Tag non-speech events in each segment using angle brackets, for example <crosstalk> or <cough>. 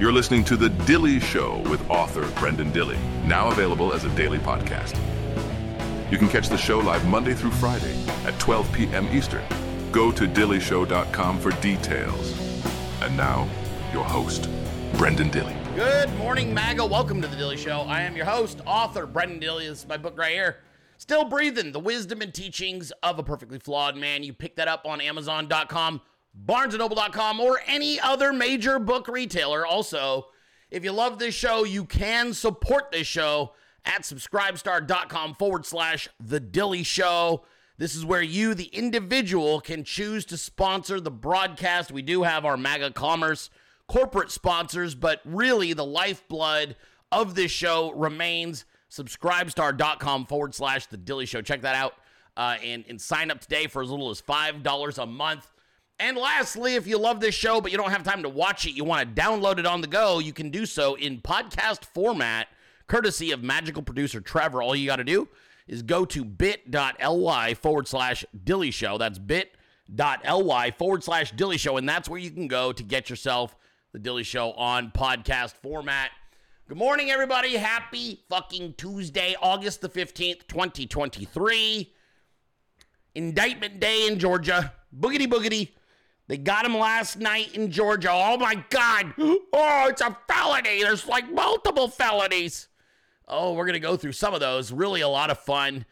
You're listening to The Dilley Show with author Brenden Dilley, now available as a daily podcast. You can catch the show live Monday through Friday at 12 p.m. Eastern. Go to dilleyshow.com for details. And now, your host, Brenden Dilley. Good morning, MAGA. Welcome to the Dilley Show. I am your host, author Brenden Dilley. This is my book right here. Still breathing, the wisdom and teachings of a perfectly flawed man. You pick that up on Amazon.com, BarnesandNoble.com, or any other major book retailer. Also, if you love this show, you can support this show at subscribestar.com forward slash The Dilley Show. This is where you, the individual, can choose to sponsor the broadcast. We do have our MAGA Commerce corporate sponsors, but really the lifeblood of this show remains subscribestar.com forward slash The Dilley Show. Check that out uh, and, and sign up today for as little as $5 a month. And lastly, if you love this show but you don't have time to watch it, you want to download it on the go, you can do so in podcast format, courtesy of magical producer Trevor. All you got to do is go to bit.ly forward slash dilley show. That's bit.ly forward slash dilley show. And that's where you can go to get yourself the dilley show on podcast format. Good morning, everybody. Happy fucking Tuesday, August the 15th, 2023. Indictment day in Georgia. Boogity boogity. They got him last night in Georgia. Oh my God. Oh, it's a felony. There's like multiple felonies. Oh, we're going to go through some of those. Really a lot of fun.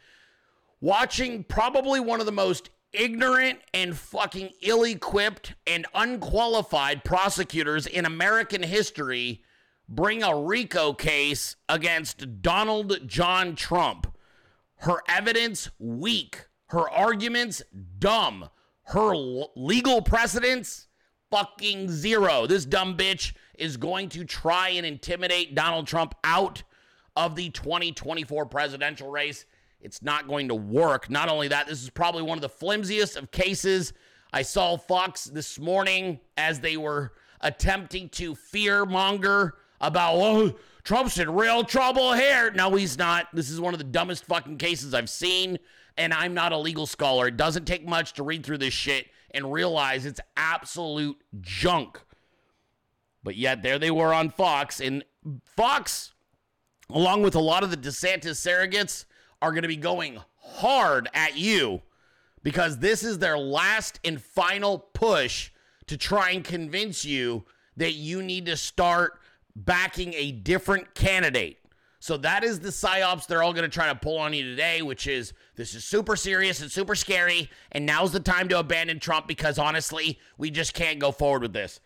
Watching probably one of the most ignorant and fucking ill equipped and unqualified prosecutors in American history bring a RICO case against Donald John Trump. Her evidence weak, her arguments dumb, her legal precedents fucking zero. This dumb bitch is going to try and intimidate Donald Trump out of the 2024 presidential race. It's not going to work. Not only that, this is probably one of the flimsiest of cases. I saw Fox this morning as they were attempting to fear monger about, oh, Trump's in real trouble here. No, he's not. This is one of the dumbest fucking cases I've seen, and I'm not a legal scholar. It doesn't take much to read through this shit and realize it's absolute junk. But yet, there they were on Fox, and Fox, along with a lot of the DeSantis surrogates, are going to be going hard at you because this is their last and final push to try and convince you that you need to start backing a different candidate. So that is the psyops they're all going to try to pull on you today, which is this is super serious and super scary, and now's the time to abandon Trump because honestly, we just can't go forward with this.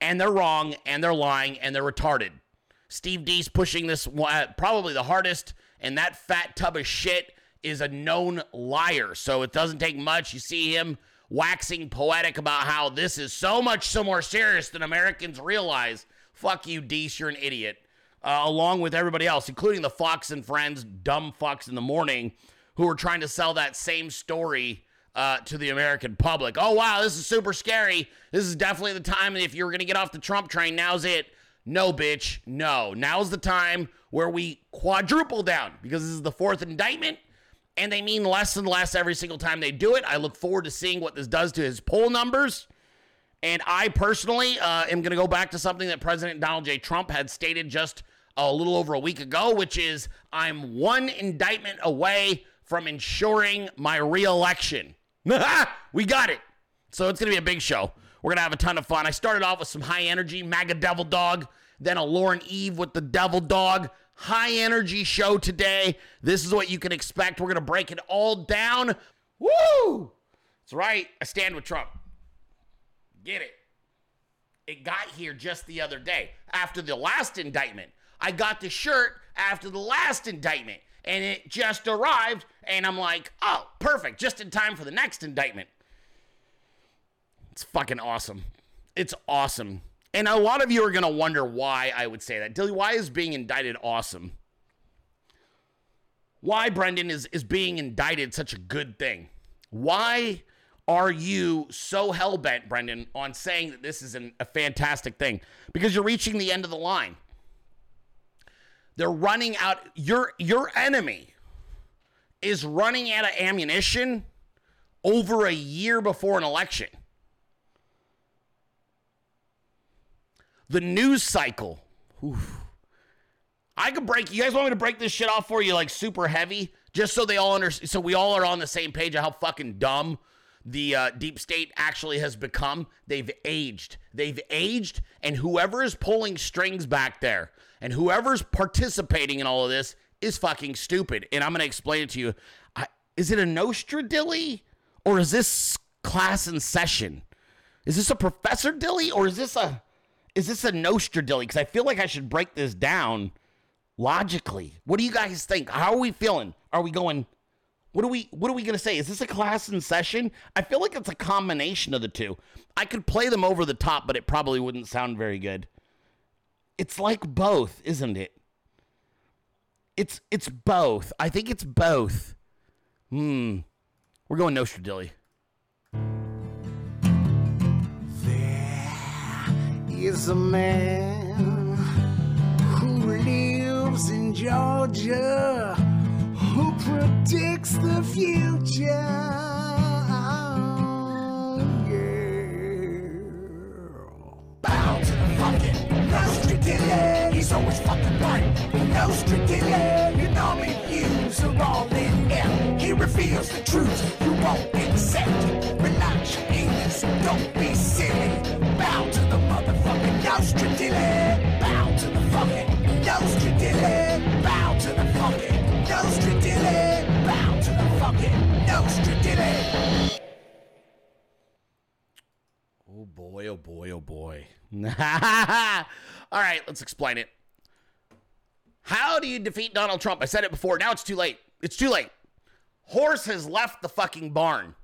And they're wrong, and they're lying, and they're retarded. Steve Deace pushing this uh, probably the hardest, and that fat tub of shit is a known liar. So it doesn't take much. You see him waxing poetic about how this is so much so more serious than Americans realize. Fuck you, Deace. You're an idiot. Uh, along with everybody else, including the Fox and Friends, dumb fucks in the morning, who are trying to sell that same story uh, to the American public. Oh, wow, this is super scary. This is definitely the time. If you're going to get off the Trump train, now's it. No, bitch. No. Now's the time where we quadruple down because this is the fourth indictment and they mean less and less every single time they do it. I look forward to seeing what this does to his poll numbers. And I personally uh, am going to go back to something that President Donald J. Trump had stated just a little over a week ago, which is I'm one indictment away from ensuring my reelection. <laughs> we got it. So it's going to be a big show. We're going to have a ton of fun. I started off with some high energy, MAGA Devil Dog, then a Lauren Eve with the Devil Dog. High energy show today. This is what you can expect. We're going to break it all down. Woo! That's right. I stand with Trump. Get it. It got here just the other day after the last indictment. I got the shirt after the last indictment and it just arrived. And I'm like, oh, perfect. Just in time for the next indictment. It's fucking awesome. It's awesome. And a lot of you are going to wonder why I would say that. Dilley, why is being indicted awesome? Why, Brenden, is, is being indicted such a good thing? Why are you so hell bent, Brenden, on saying that this is an, a fantastic thing? Because you're reaching the end of the line. They're running out. Your your enemy is running out of ammunition over a year before an election. The news cycle. Oof. I could break. You guys want me to break this shit off for you, like super heavy, just so they all understand, so we all are on the same page of how fucking dumb the uh, deep state actually has become. They've aged. They've aged, and whoever is pulling strings back there and whoever's participating in all of this is fucking stupid. And I'm gonna explain it to you. I, is it a Nostra Dilly or is this class in session? Is this a Professor Dilley or is this a is this a Nostra Dilly? Because I feel like I should break this down logically. What do you guys think? How are we feeling? Are we going? What are we what are we gonna say? Is this a class in session? I feel like it's a combination of the two. I could play them over the top, but it probably wouldn't sound very good. It's like both, isn't it? It's it's both. I think it's both. Hmm. We're going Nostra Dilly. is a man who lives in Georgia who predicts the future. Yeah. Bow to the fucking Nostradamus. He's always fucking right. Nostradamus. You know me views are all in there. He reveals the truth you won't accept. Relax your anus, don't be silly. Bow to the motherfucking Nostradilly. Bow to the fucking Nostradilly. Bow to the fucking Nostradilly. Bow to the fucking Nostradilly. Oh boy, oh boy. <laughs> All right, let's explain it. How do you defeat Donald Trump? I said it before. Now it's too late. It's too late. Horse has left the fucking barn.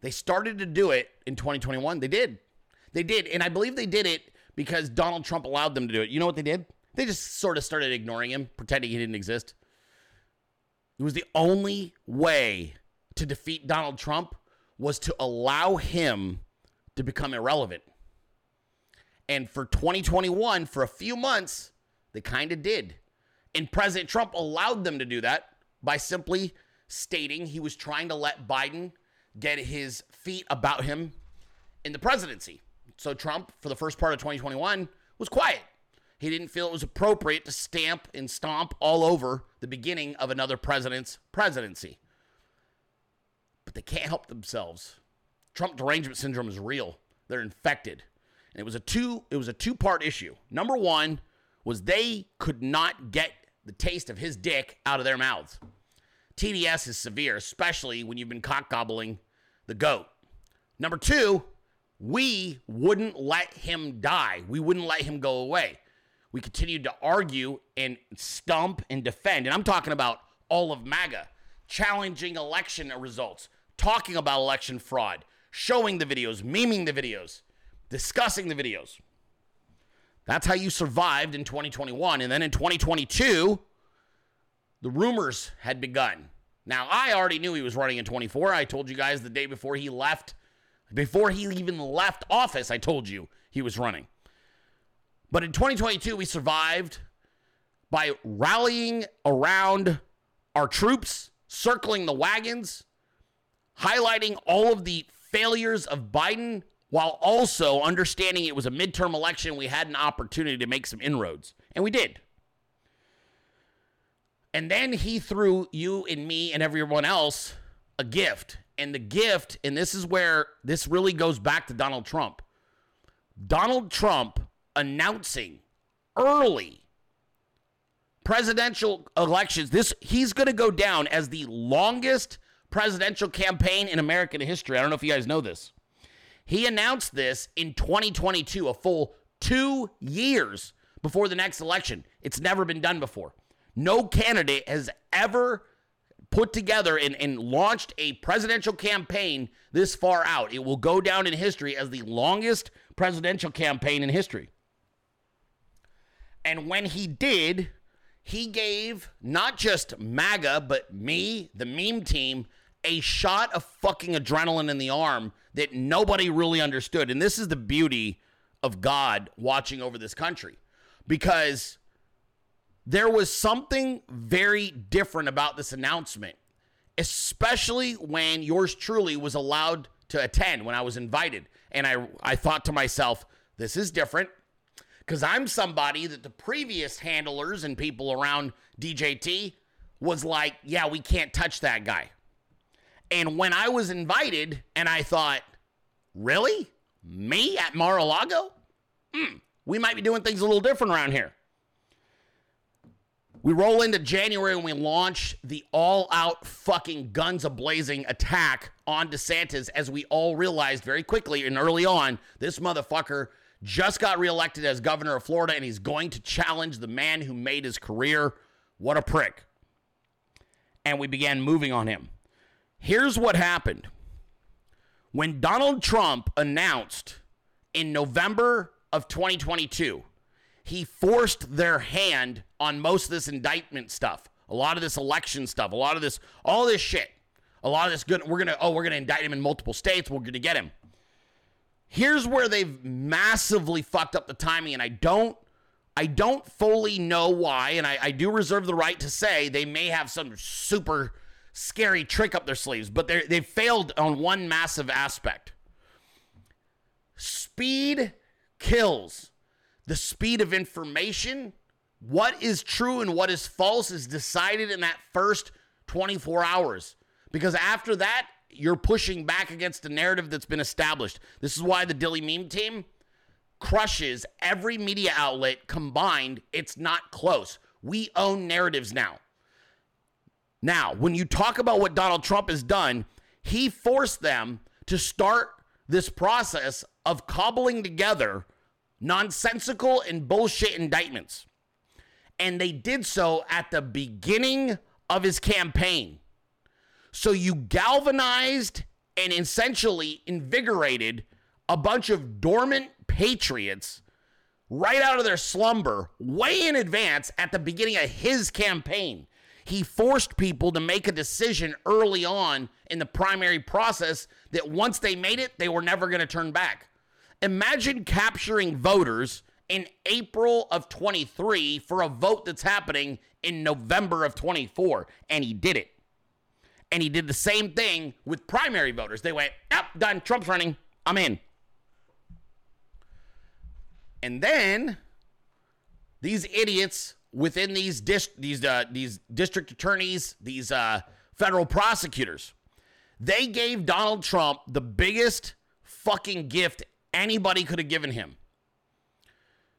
They started to do it in 2021. They did. They did. And I believe they did it because Donald Trump allowed them to do it. You know what they did? They just sort of started ignoring him, pretending he didn't exist. It was the only way to defeat Donald Trump was to allow him to become irrelevant. And for 2021, for a few months, they kind of did. And President Trump allowed them to do that by simply stating he was trying to let Biden get his feet about him in the presidency. So Trump, for the first part of 2021, was quiet. He didn't feel it was appropriate to stamp and stomp all over the beginning of another president's presidency. But they can't help themselves. Trump derangement syndrome is real. They're infected. And it was a two it was a two-part issue. Number 1 was they could not get the taste of his dick out of their mouths. TDS is severe, especially when you've been cock gobbling the goat. Number two, we wouldn't let him die. We wouldn't let him go away. We continued to argue and stump and defend. And I'm talking about all of MAGA, challenging election results, talking about election fraud, showing the videos, memeing the videos, discussing the videos. That's how you survived in 2021. And then in 2022, the rumors had begun. Now, I already knew he was running in 24. I told you guys the day before he left, before he even left office, I told you he was running. But in 2022, we survived by rallying around our troops, circling the wagons, highlighting all of the failures of Biden while also understanding it was a midterm election. We had an opportunity to make some inroads, and we did. And then he threw you and me and everyone else a gift. And the gift, and this is where this really goes back to Donald Trump. Donald Trump announcing early presidential elections. This he's going to go down as the longest presidential campaign in American history. I don't know if you guys know this. He announced this in 2022, a full 2 years before the next election. It's never been done before. No candidate has ever put together and, and launched a presidential campaign this far out. It will go down in history as the longest presidential campaign in history. And when he did, he gave not just MAGA, but me, the meme team, a shot of fucking adrenaline in the arm that nobody really understood. And this is the beauty of God watching over this country because there was something very different about this announcement, especially when yours truly was allowed to attend when I was invited. And I, I thought to myself, this is different because I'm somebody that the previous handlers and people around DJT was like, yeah, we can't touch that guy. And when I was invited and I thought, really? Me at Mar a Lago? Hmm, we might be doing things a little different around here. We roll into January and we launch the all out fucking guns a blazing attack on DeSantis as we all realized very quickly and early on this motherfucker just got reelected as governor of Florida and he's going to challenge the man who made his career. What a prick. And we began moving on him. Here's what happened. When Donald Trump announced in November of 2022, he forced their hand on most of this indictment stuff, a lot of this election stuff, a lot of this, all this shit, a lot of this good. We're gonna, oh, we're gonna indict him in multiple states. We're gonna get him. Here's where they've massively fucked up the timing, and I don't, I don't fully know why, and I, I do reserve the right to say they may have some super scary trick up their sleeves, but they they failed on one massive aspect. Speed kills. The speed of information, what is true and what is false is decided in that first 24 hours. Because after that, you're pushing back against a narrative that's been established. This is why the Dilley meme team crushes every media outlet combined. It's not close. We own narratives now. Now, when you talk about what Donald Trump has done, he forced them to start this process of cobbling together nonsensical and bullshit indictments. And they did so at the beginning of his campaign. So you galvanized and essentially invigorated a bunch of dormant patriots right out of their slumber way in advance at the beginning of his campaign. He forced people to make a decision early on in the primary process that once they made it, they were never going to turn back. Imagine capturing voters in April of 23 for a vote that's happening in November of 24, and he did it. And he did the same thing with primary voters. They went, yep, done. Trump's running. I'm in. And then these idiots within these dis- these uh, these district attorneys, these uh, federal prosecutors, they gave Donald Trump the biggest fucking gift anybody could have given him.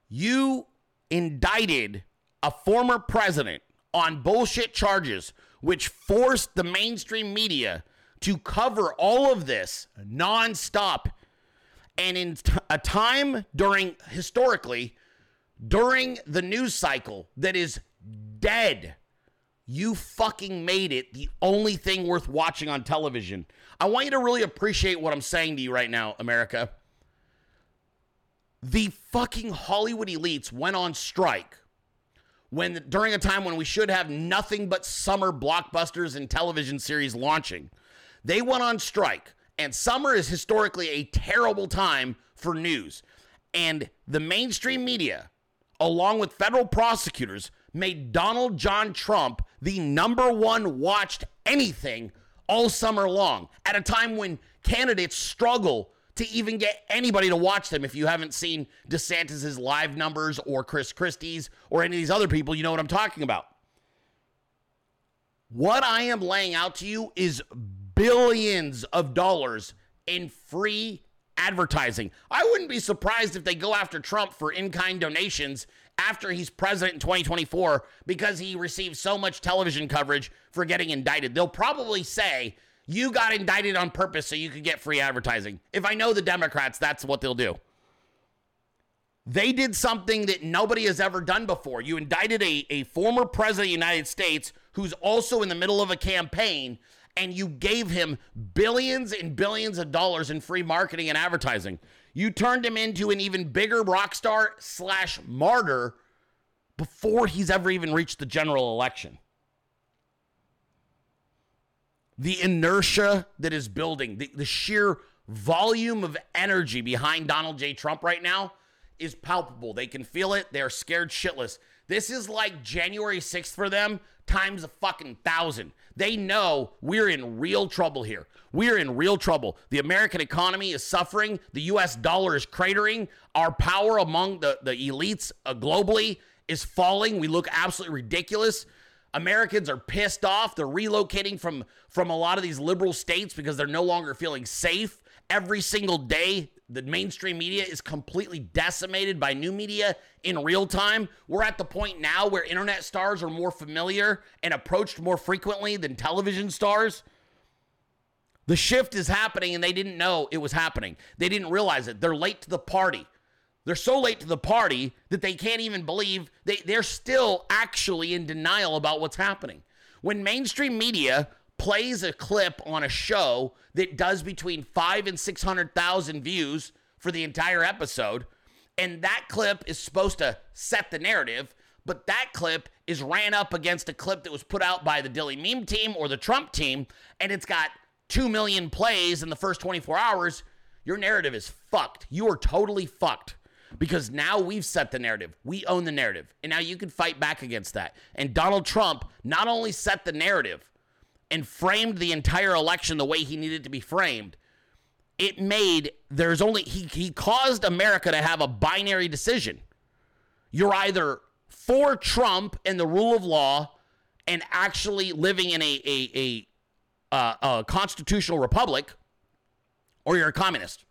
You indicted a former president on bullshit charges, which forced the mainstream media to cover all of this nonstop. And in t- a time during, historically, during the news cycle that is dead, you fucking made it the only thing worth watching on television. I want you to really appreciate what I'm saying to you right now, America. The fucking Hollywood elites went on strike when during a time when we should have nothing but summer blockbusters and television series launching. They went on strike, and summer is historically a terrible time for news. And the mainstream media, along with federal prosecutors, made Donald John Trump the number one watched anything all summer long at a time when candidates struggle to even get anybody to watch them if you haven't seen DeSantis's live numbers or Chris Christie's or any of these other people, you know what I'm talking about. What I am laying out to you is billions of dollars in free advertising. I wouldn't be surprised if they go after Trump for in kind donations after he's president in 2024 because he received so much television coverage for getting indicted. They'll probably say, you got indicted on purpose so you could get free advertising. If I know the Democrats, that's what they'll do. They did something that nobody has ever done before. You indicted a, a former president of the United States who's also in the middle of a campaign, and you gave him billions and billions of dollars in free marketing and advertising. You turned him into an even bigger rock star slash martyr before he's ever even reached the general election the inertia that is building, the, the sheer volume of energy behind Donald J. Trump right now is palpable. They can feel it. They're scared shitless. This is like January 6th for them times a fucking thousand. They know we're in real trouble here. We're in real trouble. The American economy is suffering. The US dollar is cratering. Our power among the, the elites uh, globally is falling. We look absolutely ridiculous. Americans are pissed off. They're relocating from from a lot of these liberal states because they're no longer feeling safe. Every single day, the mainstream media is completely decimated by new media in real time. We're at the point now where internet stars are more familiar and approached more frequently than television stars. The shift is happening and they didn't know it was happening. They didn't realize it. They're late to the party. They're so late to the party that they can't even believe they, they're still actually in denial about what's happening. When mainstream media plays a clip on a show that does between five and 600,000 views for the entire episode, and that clip is supposed to set the narrative, but that clip is ran up against a clip that was put out by the Dilley Meme team or the Trump team, and it's got 2 million plays in the first 24 hours, your narrative is fucked. You are totally fucked because now we've set the narrative. We own the narrative. And now you can fight back against that. And Donald Trump not only set the narrative and framed the entire election the way he needed to be framed, it made there's only he he caused America to have a binary decision. You're either for Trump and the rule of law and actually living in a a, a, uh, a constitutional republic, or you're a communist.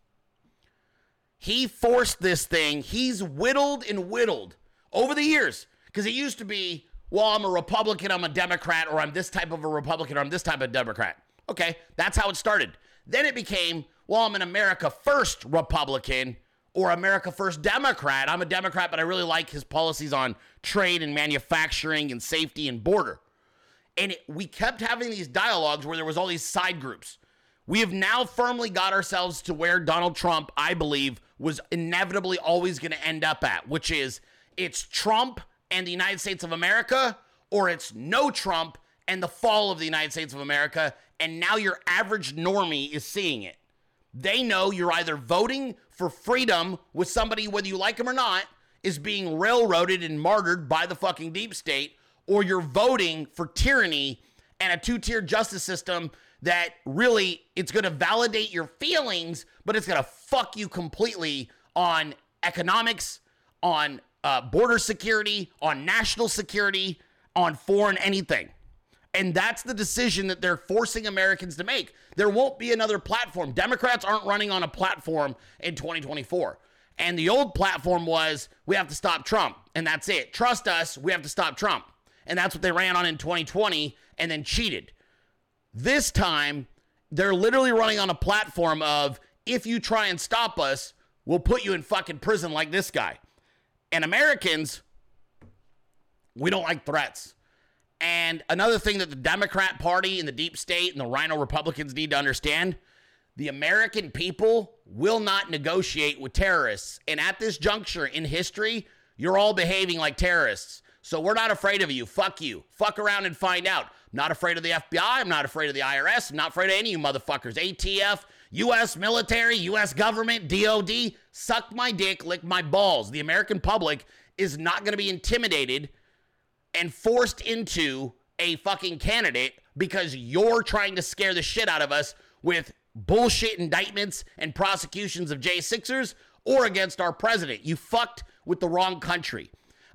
He forced this thing. He's whittled and whittled over the years because it used to be, well, I'm a Republican, I'm a Democrat, or I'm this type of a Republican, or I'm this type of a Democrat. Okay, that's how it started. Then it became, well, I'm an America First Republican or America First Democrat. I'm a Democrat, but I really like his policies on trade and manufacturing and safety and border. And it, we kept having these dialogues where there was all these side groups. We have now firmly got ourselves to where Donald Trump, I believe, was inevitably always going to end up at, which is it's Trump and the United States of America, or it's no Trump and the fall of the United States of America. And now your average normie is seeing it. They know you're either voting for freedom with somebody, whether you like him or not, is being railroaded and martyred by the fucking deep state, or you're voting for tyranny and a two tier justice system that really it's going to validate your feelings, but it's going to fuck you completely on economics, on uh, border security, on national security, on foreign anything. And that's the decision that they're forcing Americans to make. There won't be another platform. Democrats aren't running on a platform in 2024. And the old platform was we have to stop Trump, and that's it. Trust us, we have to stop Trump. And that's what they ran on in 2020 and then cheated. This time, they're literally running on a platform of if you try and stop us, we'll put you in fucking prison like this guy. And Americans, we don't like threats. And another thing that the Democrat Party and the deep state and the RINO Republicans need to understand the American people will not negotiate with terrorists. And at this juncture in history, you're all behaving like terrorists. So we're not afraid of you. Fuck you. Fuck around and find out. I'm not afraid of the FBI. I'm not afraid of the IRS. I'm not afraid of any of you motherfuckers. ATF, U.S. military, U.S. government, DOD. Suck my dick, lick my balls. The American public is not going to be intimidated and forced into a fucking candidate because you're trying to scare the shit out of us with bullshit indictments and prosecutions of J6ers or against our president. You fucked with the wrong country.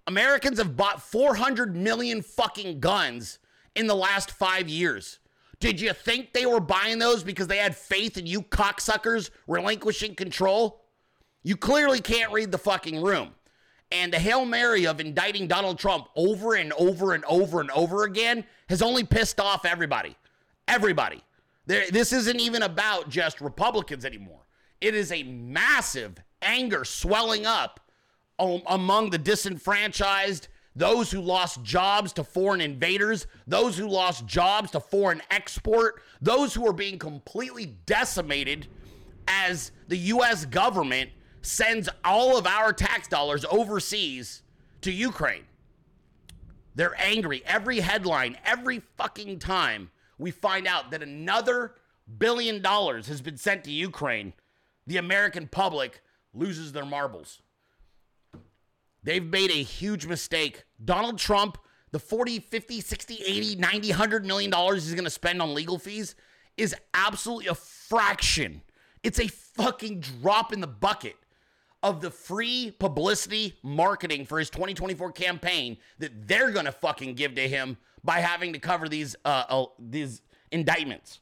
Americans have bought 400 million fucking guns in the last five years. Did you think they were buying those because they had faith in you cocksuckers relinquishing control? You clearly can't read the fucking room. And the Hail Mary of indicting Donald Trump over and over and over and over again has only pissed off everybody. Everybody. There, this isn't even about just Republicans anymore. It is a massive anger swelling up um, among the disenfranchised, those who lost jobs to foreign invaders, those who lost jobs to foreign export, those who are being completely decimated as the U.S. government sends all of our tax dollars overseas to Ukraine. They're angry. Every headline, every fucking time we find out that another billion dollars has been sent to Ukraine, the American public loses their marbles. They've made a huge mistake Donald Trump, the 40, 50, 60, 80, 90, 100 million dollars he's going to spend on legal fees is absolutely a fraction. It's a fucking drop in the bucket of the free publicity marketing for his 2024 campaign that they're going to fucking give to him by having to cover these uh, uh, these indictments.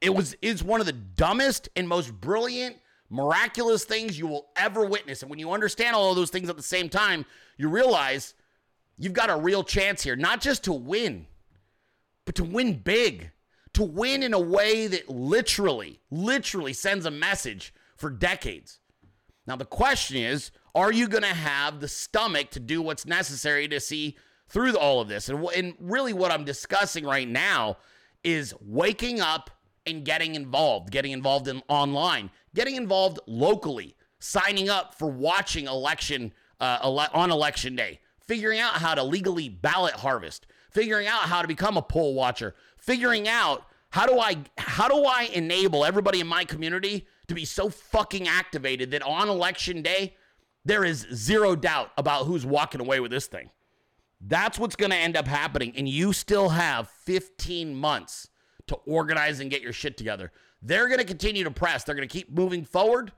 It was is one of the dumbest and most brilliant miraculous things you will ever witness. And when you understand all of those things at the same time, you realize you've got a real chance here, not just to win, but to win big, to win in a way that literally, literally sends a message for decades. Now, the question is are you going to have the stomach to do what's necessary to see through all of this? And, and really, what I'm discussing right now is waking up and getting involved, getting involved in online, getting involved locally, signing up for watching election uh, ele- on election day, figuring out how to legally ballot harvest, figuring out how to become a poll watcher, figuring out how do I how do I enable everybody in my community to be so fucking activated that on election day there is zero doubt about who's walking away with this thing. That's what's going to end up happening and you still have 15 months to organize and get your shit together. They're going to continue to press. They're going to keep moving forward.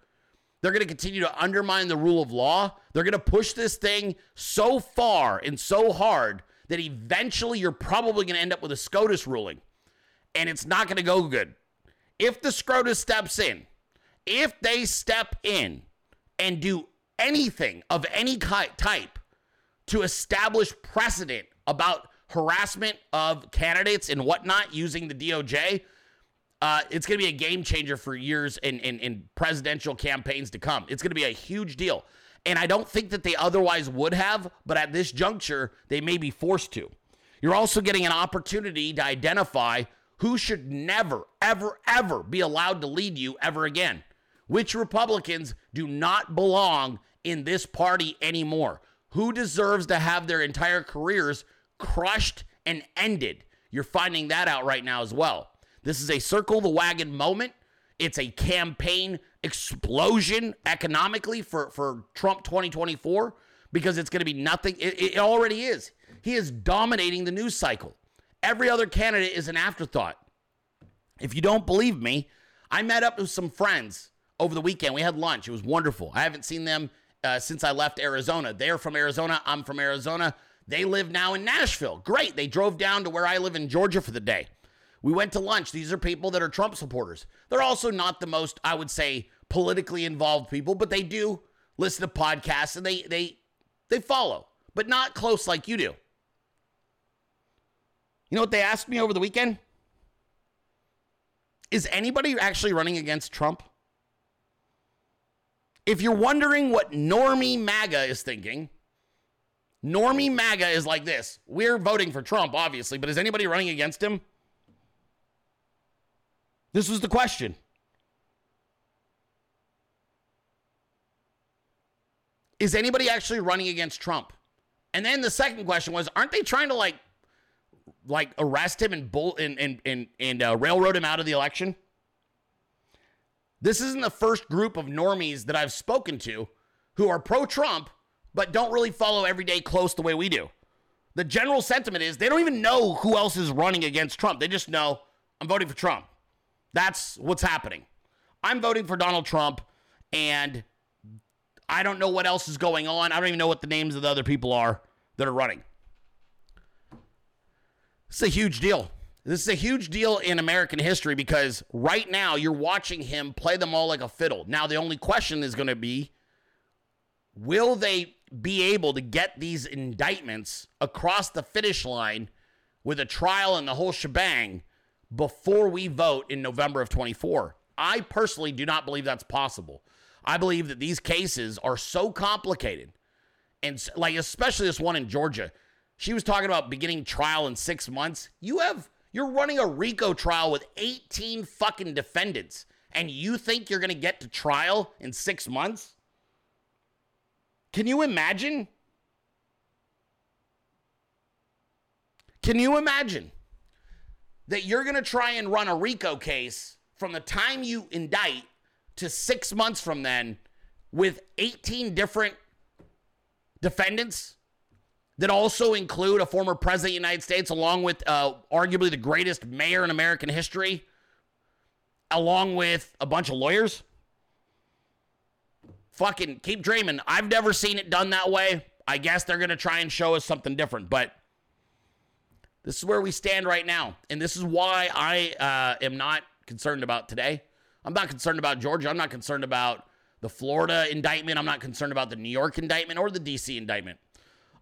They're going to continue to undermine the rule of law. They're going to push this thing so far and so hard that eventually you're probably going to end up with a SCOTUS ruling. And it's not going to go good. If the SCOTUS steps in, if they step in and do anything of any type to establish precedent about harassment of candidates and whatnot using the DOJ, uh, it's going to be a game changer for years in, in, in presidential campaigns to come. It's going to be a huge deal. And I don't think that they otherwise would have, but at this juncture, they may be forced to. You're also getting an opportunity to identify who should never, ever, ever be allowed to lead you ever again. Which Republicans do not belong in this party anymore. Who deserves to have their entire careers crushed and ended? You're finding that out right now as well. This is a circle the wagon moment. It's a campaign explosion economically for, for Trump 2024 because it's going to be nothing. It, it already is. He is dominating the news cycle. Every other candidate is an afterthought. If you don't believe me, I met up with some friends over the weekend. We had lunch. It was wonderful. I haven't seen them uh, since I left Arizona. They're from Arizona. I'm from Arizona. They live now in Nashville. Great. They drove down to where I live in Georgia for the day. We went to lunch. These are people that are Trump supporters. They're also not the most, I would say, politically involved people, but they do listen to podcasts and they they they follow, but not close like you do. You know what they asked me over the weekend? Is anybody actually running against Trump? If you're wondering what Normie MAGA is thinking, Normie MAGA is like this. We're voting for Trump, obviously, but is anybody running against him? This was the question. Is anybody actually running against Trump? And then the second question was, aren't they trying to like like arrest him and bull and and and, and uh, railroad him out of the election? This isn't the first group of normies that I've spoken to who are pro-Trump but don't really follow every day close the way we do. The general sentiment is they don't even know who else is running against Trump. They just know I'm voting for Trump. That's what's happening. I'm voting for Donald Trump, and I don't know what else is going on. I don't even know what the names of the other people are that are running. It's a huge deal. This is a huge deal in American history because right now you're watching him play them all like a fiddle. Now, the only question is going to be will they be able to get these indictments across the finish line with a trial and the whole shebang before we vote in November of 24. I personally do not believe that's possible. I believe that these cases are so complicated. And like especially this one in Georgia. She was talking about beginning trial in 6 months. You have you're running a RICO trial with 18 fucking defendants and you think you're going to get to trial in 6 months? Can you imagine? Can you imagine? That you're going to try and run a RICO case from the time you indict to six months from then with 18 different defendants that also include a former president of the United States, along with uh, arguably the greatest mayor in American history, along with a bunch of lawyers? Fucking keep dreaming. I've never seen it done that way. I guess they're going to try and show us something different, but this is where we stand right now. And this is why I uh, am not concerned about today. I'm not concerned about Georgia. I'm not concerned about the Florida indictment. I'm not concerned about the New York indictment or the DC indictment.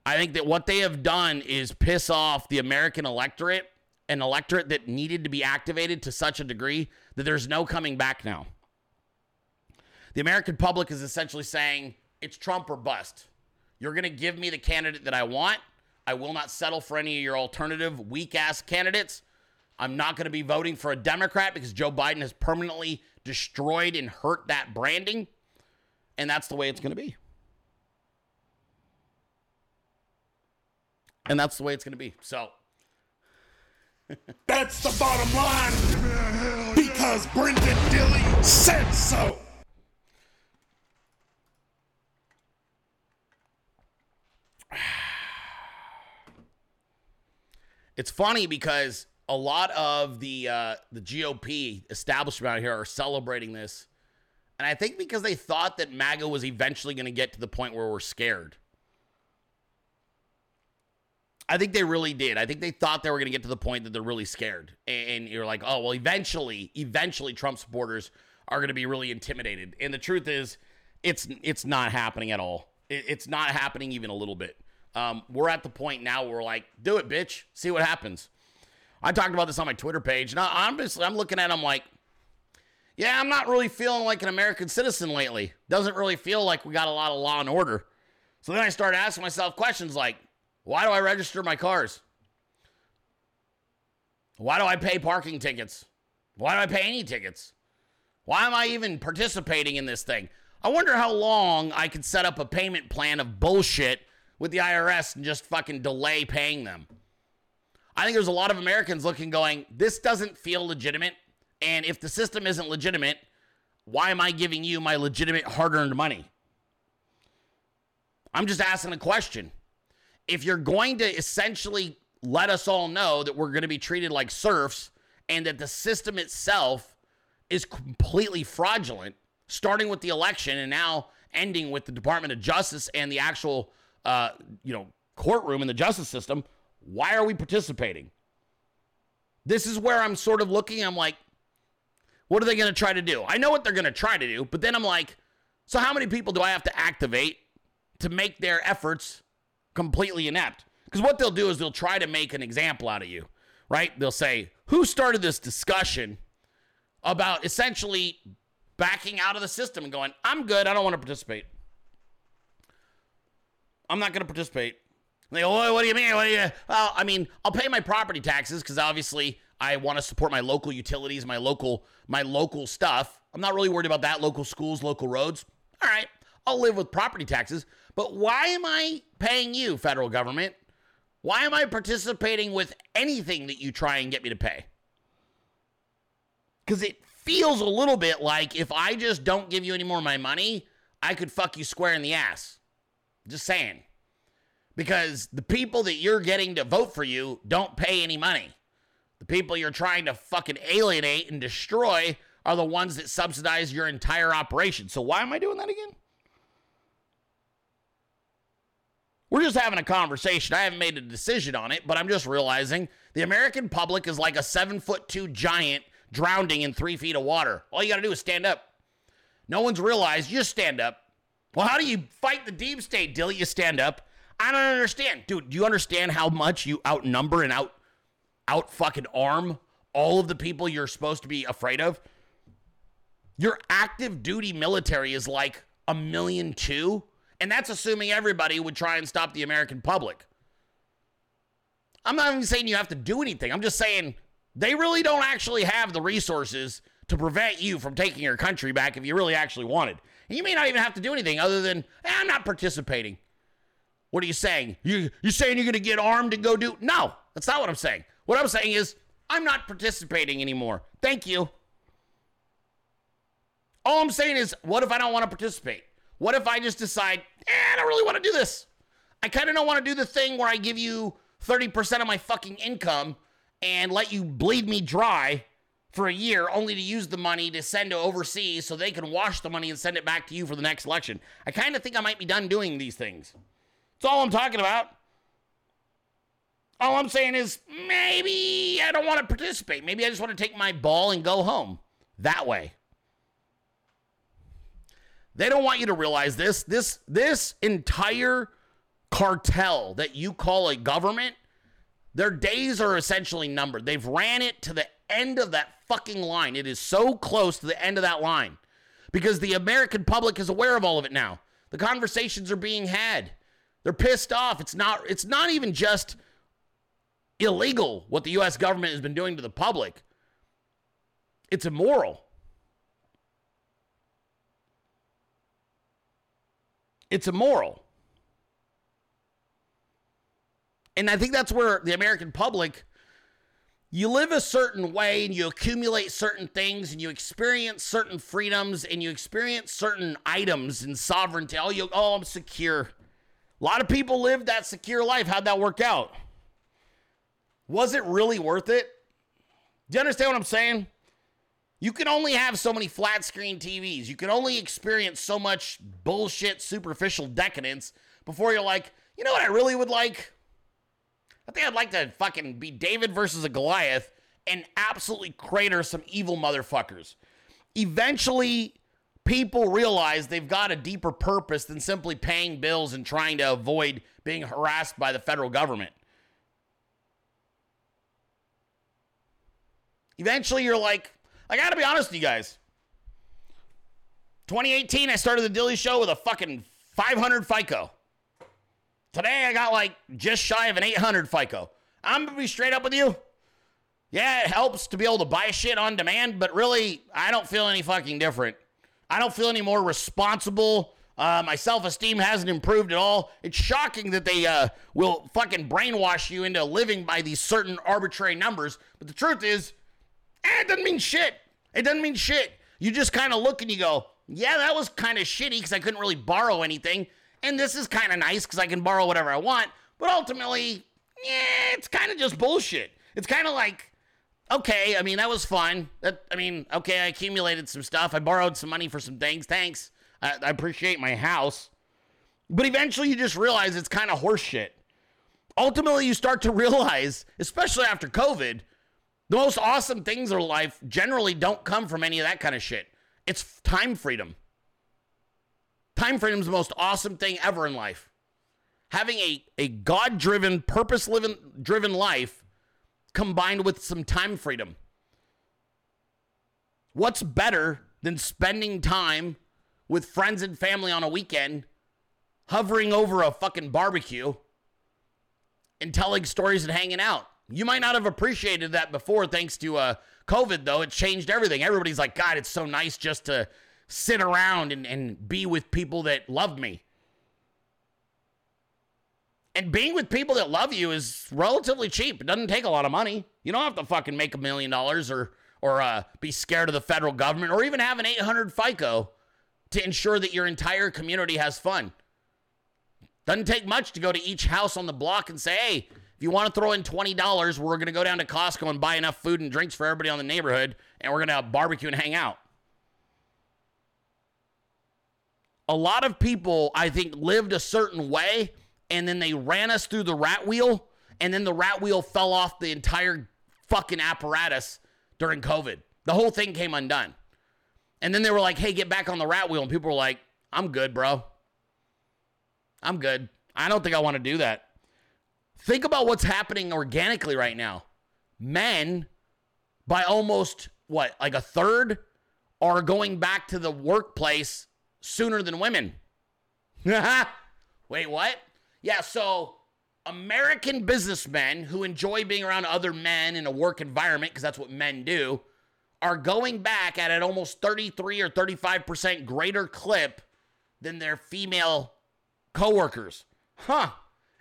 I think that what they have done is piss off the American electorate, an electorate that needed to be activated to such a degree that there's no coming back now. The American public is essentially saying it's Trump or bust. You're going to give me the candidate that I want. I will not settle for any of your alternative weak ass candidates. I'm not going to be voting for a Democrat because Joe Biden has permanently destroyed and hurt that branding. And that's the way it's going to be. And that's the way it's going to be. So, <laughs> That's the bottom line. Because Brenden Dilley said so. <sighs> <sighs> <sighs> it's funny because a lot of the uh, the GOP establishment out here are celebrating this, and I think because they thought that MAGA was eventually going to get to the point where we're scared. I think they really did. I think they thought they were going to get to the point that they're really scared, and you're like, oh well, eventually, eventually, Trump supporters are going to be really intimidated. And the truth is, it's it's not happening at all. It's not happening even a little bit. Um, we're at the point now where we're like, do it, bitch. See what happens. I talked about this on my Twitter page, I'm just I'm looking at them like, yeah, I'm not really feeling like an American citizen lately. Doesn't really feel like we got a lot of law and order. So then I started asking myself questions like, why do I register my cars? Why do I pay parking tickets? Why do I pay any tickets? Why am I even participating in this thing? I wonder how long I could set up a payment plan of bullshit with the IRS and just fucking delay paying them. I think there's a lot of Americans looking, going, this doesn't feel legitimate. And if the system isn't legitimate, why am I giving you my legitimate hard earned money? I'm just asking a question. If you're going to essentially let us all know that we're going to be treated like serfs and that the system itself is completely fraudulent, starting with the election and now ending with the Department of Justice and the actual, uh, you know, courtroom in the justice system, why are we participating? This is where I'm sort of looking. I'm like, what are they going to try to do? I know what they're going to try to do, but then I'm like, so how many people do I have to activate to make their efforts completely inept? Because what they'll do is they'll try to make an example out of you, right? They'll say, who started this discussion about essentially backing out of the system and going, I'm good, I don't want to participate. I'm not going to participate. And they go, "What- what do you mean? What do you? Well, I mean, I'll pay my property taxes because obviously I want to support my local utilities, my local, my local stuff. I'm not really worried about that. Local schools, local roads. All right, I'll live with property taxes. But why am I paying you, federal government? Why am I participating with anything that you try and get me to pay? Because it feels a little bit like if I just don't give you any more of my money, I could fuck you square in the ass. Just saying. Because the people that you're getting to vote for you don't pay any money. The people you're trying to fucking alienate and destroy are the ones that subsidize your entire operation. So why am I doing that again? We're just having a conversation. I haven't made a decision on it, but I'm just realizing the American public is like a seven foot two giant drowning in three feet of water. All you got to do is stand up. No one's realized you just stand up. Well, how do you fight the deep state, Dilley? You stand up. I don't understand. Dude, do you understand how much you outnumber and out out fucking arm all of the people you're supposed to be afraid of? Your active duty military is like a million two, and that's assuming everybody would try and stop the American public. I'm not even saying you have to do anything. I'm just saying they really don't actually have the resources to prevent you from taking your country back if you really actually wanted. And you may not even have to do anything other than, eh, I'm not participating. What are you saying? You you're saying you're going to get armed and go do? No, that's not what I'm saying. What I'm saying is I'm not participating anymore. Thank you. All I'm saying is, what if I don't want to participate? What if I just decide, eh, I don't really want to do this? I kind of don't want to do the thing where I give you 30% of my fucking income and let you bleed me dry for a year only to use the money to send to overseas so they can wash the money and send it back to you for the next election. I kind of think I might be done doing these things. That's all I'm talking about. All I'm saying is maybe I don't want to participate. Maybe I just want to take my ball and go home that way. They don't want you to realize this. This this entire cartel that you call a government, their days are essentially numbered. They've ran it to the end of that fucking line. It is so close to the end of that line because the American public is aware of all of it now. The conversations are being had. They're pissed off. It's not it's not even just illegal what the US government has been doing to the public. It's immoral. It's immoral. And I think that's where the American public you live a certain way and you accumulate certain things and you experience certain freedoms and you experience certain items and sovereignty. Oh, you, oh, I'm secure. A lot of people live that secure life. How'd that work out? Was it really worth it? Do you understand what I'm saying? You can only have so many flat screen TVs. You can only experience so much bullshit, superficial decadence before you're like, you know what I really would like? I think I'd like to fucking be David versus a Goliath and absolutely crater some evil motherfuckers. Eventually, people realize they've got a deeper purpose than simply paying bills and trying to avoid being harassed by the federal government. Eventually, you're like, I gotta be honest with you guys. 2018, I started the Dilley Show with a fucking 500 FICO. Today I got like just shy of an 800 FICO. I'm gonna be straight up with you. Yeah, it helps to be able to buy shit on demand, but really, I don't feel any fucking different. I don't feel any more responsible. Uh, my self esteem hasn't improved at all. It's shocking that they uh, will fucking brainwash you into living by these certain arbitrary numbers. But the truth is, eh, it doesn't mean shit. It doesn't mean shit. You just kind of look and you go, yeah, that was kind of shitty because I couldn't really borrow anything. And this is kind of nice because I can borrow whatever I want. But ultimately, yeah, it's kind of just bullshit. It's kind of like, okay, I mean, that was fun. That, I mean, okay, I accumulated some stuff. I borrowed some money for some things. Thanks. I, I appreciate my house. But eventually you just realize it's kind of horseshit. Ultimately, you start to <laughs> realize, especially after COVID, the most awesome things in life generally don't come from any of that kind of shit. It's time freedom. Time freedom is the most awesome thing ever in life. Having a, a God driven, purpose driven life combined with some time freedom. What's better than spending time with friends and family on a weekend, hovering over a fucking barbecue, and telling stories and hanging out? You might not have appreciated that before, thanks to uh, COVID, though. It changed everything. Everybody's like, God, it's so nice just to sit around and, and be with people that love me. And being with people that love you is relatively cheap. It doesn't take a lot of money. You don't have to fucking make a million dollars or or uh, be scared of the federal government or even have an 800 FICO to ensure that your entire community has fun. Doesn't take much to go to each house on the block and say, hey, if you want to throw in $20, we're going to go down to Costco and buy enough food and drinks for everybody on the neighborhood, and we're going to barbecue and hang out. A lot of people, I think, lived a certain way and then they ran us through the rat wheel and then the rat wheel fell off the entire fucking apparatus during COVID. The whole thing came undone. And then they were like, hey, get back on the rat wheel. And people were like, I'm good, bro. I'm good. I don't think I want to do that. Think about what's happening organically right now. Men, by almost what, like a third, are going back to the workplace sooner than women. <laughs> Wait, what? Yeah, so American businessmen who enjoy being around other men in a work environment, because that's what men do, are going back at an almost 33 or 35% greater clip than their female coworkers. Huh.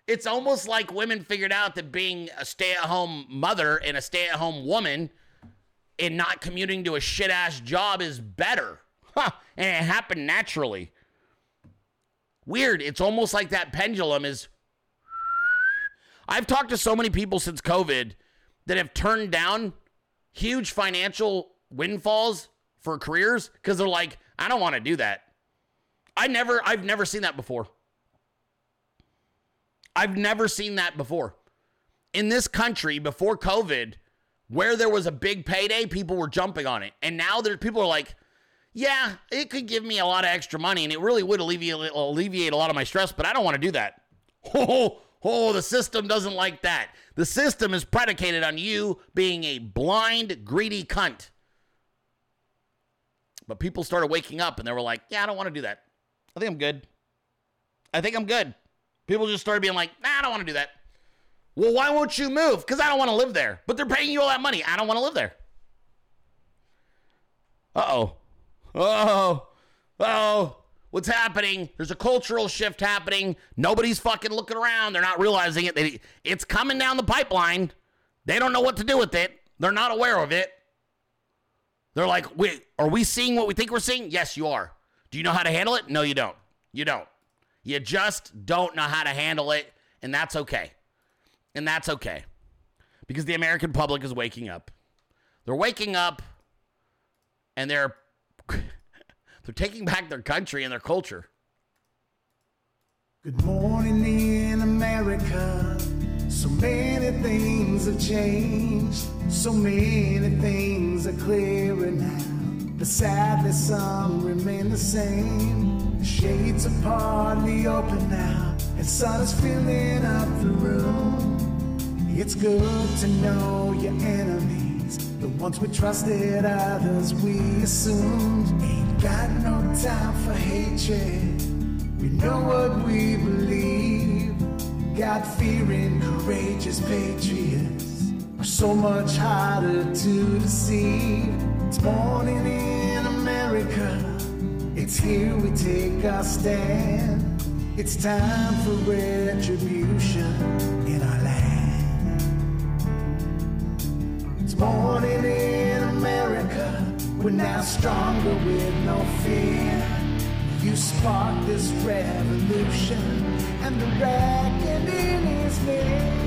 It's almost like women figured out that being a stay at home mother and a stay at home woman and not commuting to a shit ass job is better. Huh, and it happened naturally. Weird. It's almost like that pendulum is I've talked to so many people since COVID that have turned down huge financial windfalls for careers because they're like, I don't want to do that. I never, I've never seen that before. I've never seen that before. In this country, before COVID, where there was a big payday, people were jumping on it. And now there's people are like, yeah, it could give me a lot of extra money and it really would alleviate, alleviate a lot of my stress, but I don't want to do that. <laughs> Oh, oh, the system doesn't like that. The system is predicated on you being a blind, greedy cunt. But people started waking up and they were like, yeah, I don't want to do that. I think I'm good. I think I'm good. People just started being like, nah, I don't want to do that. Well, why won't you move? Because I don't want to live there. But they're paying you all that money. I don't want to live there. Uh oh. Oh. Oh. What's happening? There's a cultural shift happening. Nobody's fucking looking around. They're not realizing it. They, it's coming down the pipeline. They don't know what to do with it. They're not aware of it. They're like, wait, are we seeing what we think we're seeing? Yes, you are. Do you know how to handle it? No, you don't. You don't. You just don't know how to handle it, and that's okay. And that's okay. Because the American public is waking up. They're waking up and they're <laughs> they're taking back their country and their culture. Good morning in America. So many things have changed. So many things are clearer now. But sadly, some remain the same. The shades are partly open now, and sun is filling up the room. It's good to know your enemies. The ones we trusted, others we assumed. Ain't got no time for hatred. We know what we believe. God fearing, courageous patriots are so much harder to deceive. It's morning in America. It's here we take our stand. It's time for retribution in our land. Morning in America. We're now stronger with no fear. You sparked this revolution, and the reckoning is near.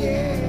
Yeah.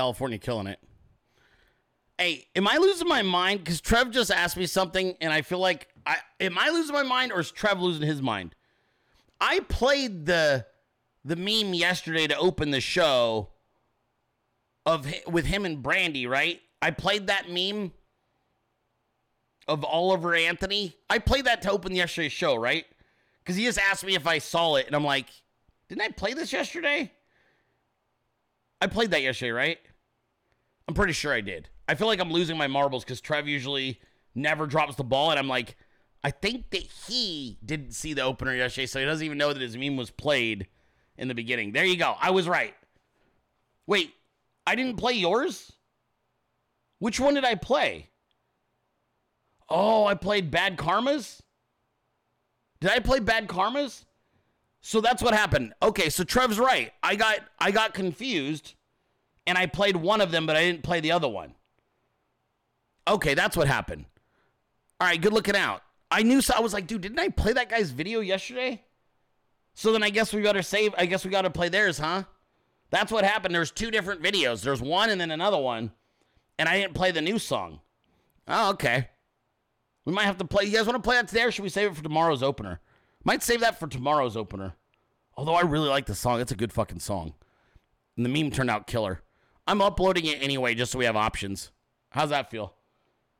California killing it. Hey, am I losing my mind? Because Trev just asked me something, and I feel like I am I losing my mind or is Trev losing his mind? I played the the meme yesterday to open the show of with him and Brandy, right? I played that meme of Oliver Anthony. I played that to open yesterday's show, right? Because he just asked me if I saw it, and I'm like, didn't I play this yesterday? I played that yesterday, right? I'm pretty sure I did. I feel like I'm losing my marbles because Trev usually never drops the ball, and I'm like, I think that he didn't see the opener yesterday, so he doesn't even know that his meme was played in the beginning. There you go. I was right. Wait, I didn't play yours? Which one did I play? Oh, I played Bad Karmas? Did I play Bad Karmas? So that's what happened. Okay, so Trev's right. I got I got confused and I played one of them but I didn't play the other one. Okay, that's what happened. All right, good looking out. I knew so I was like, dude, didn't I play that guy's video yesterday? So then I guess we to save I guess we got to play theirs, huh? That's what happened. There's two different videos. There's one and then another one. And I didn't play the new song. Oh, okay. We might have to play. You guys want to play that today or should we save it for tomorrow's opener? Might save that for tomorrow's opener. Although I really like the song. It's a good fucking song. And the meme turned out killer. I'm uploading it anyway just so we have options. How's that feel?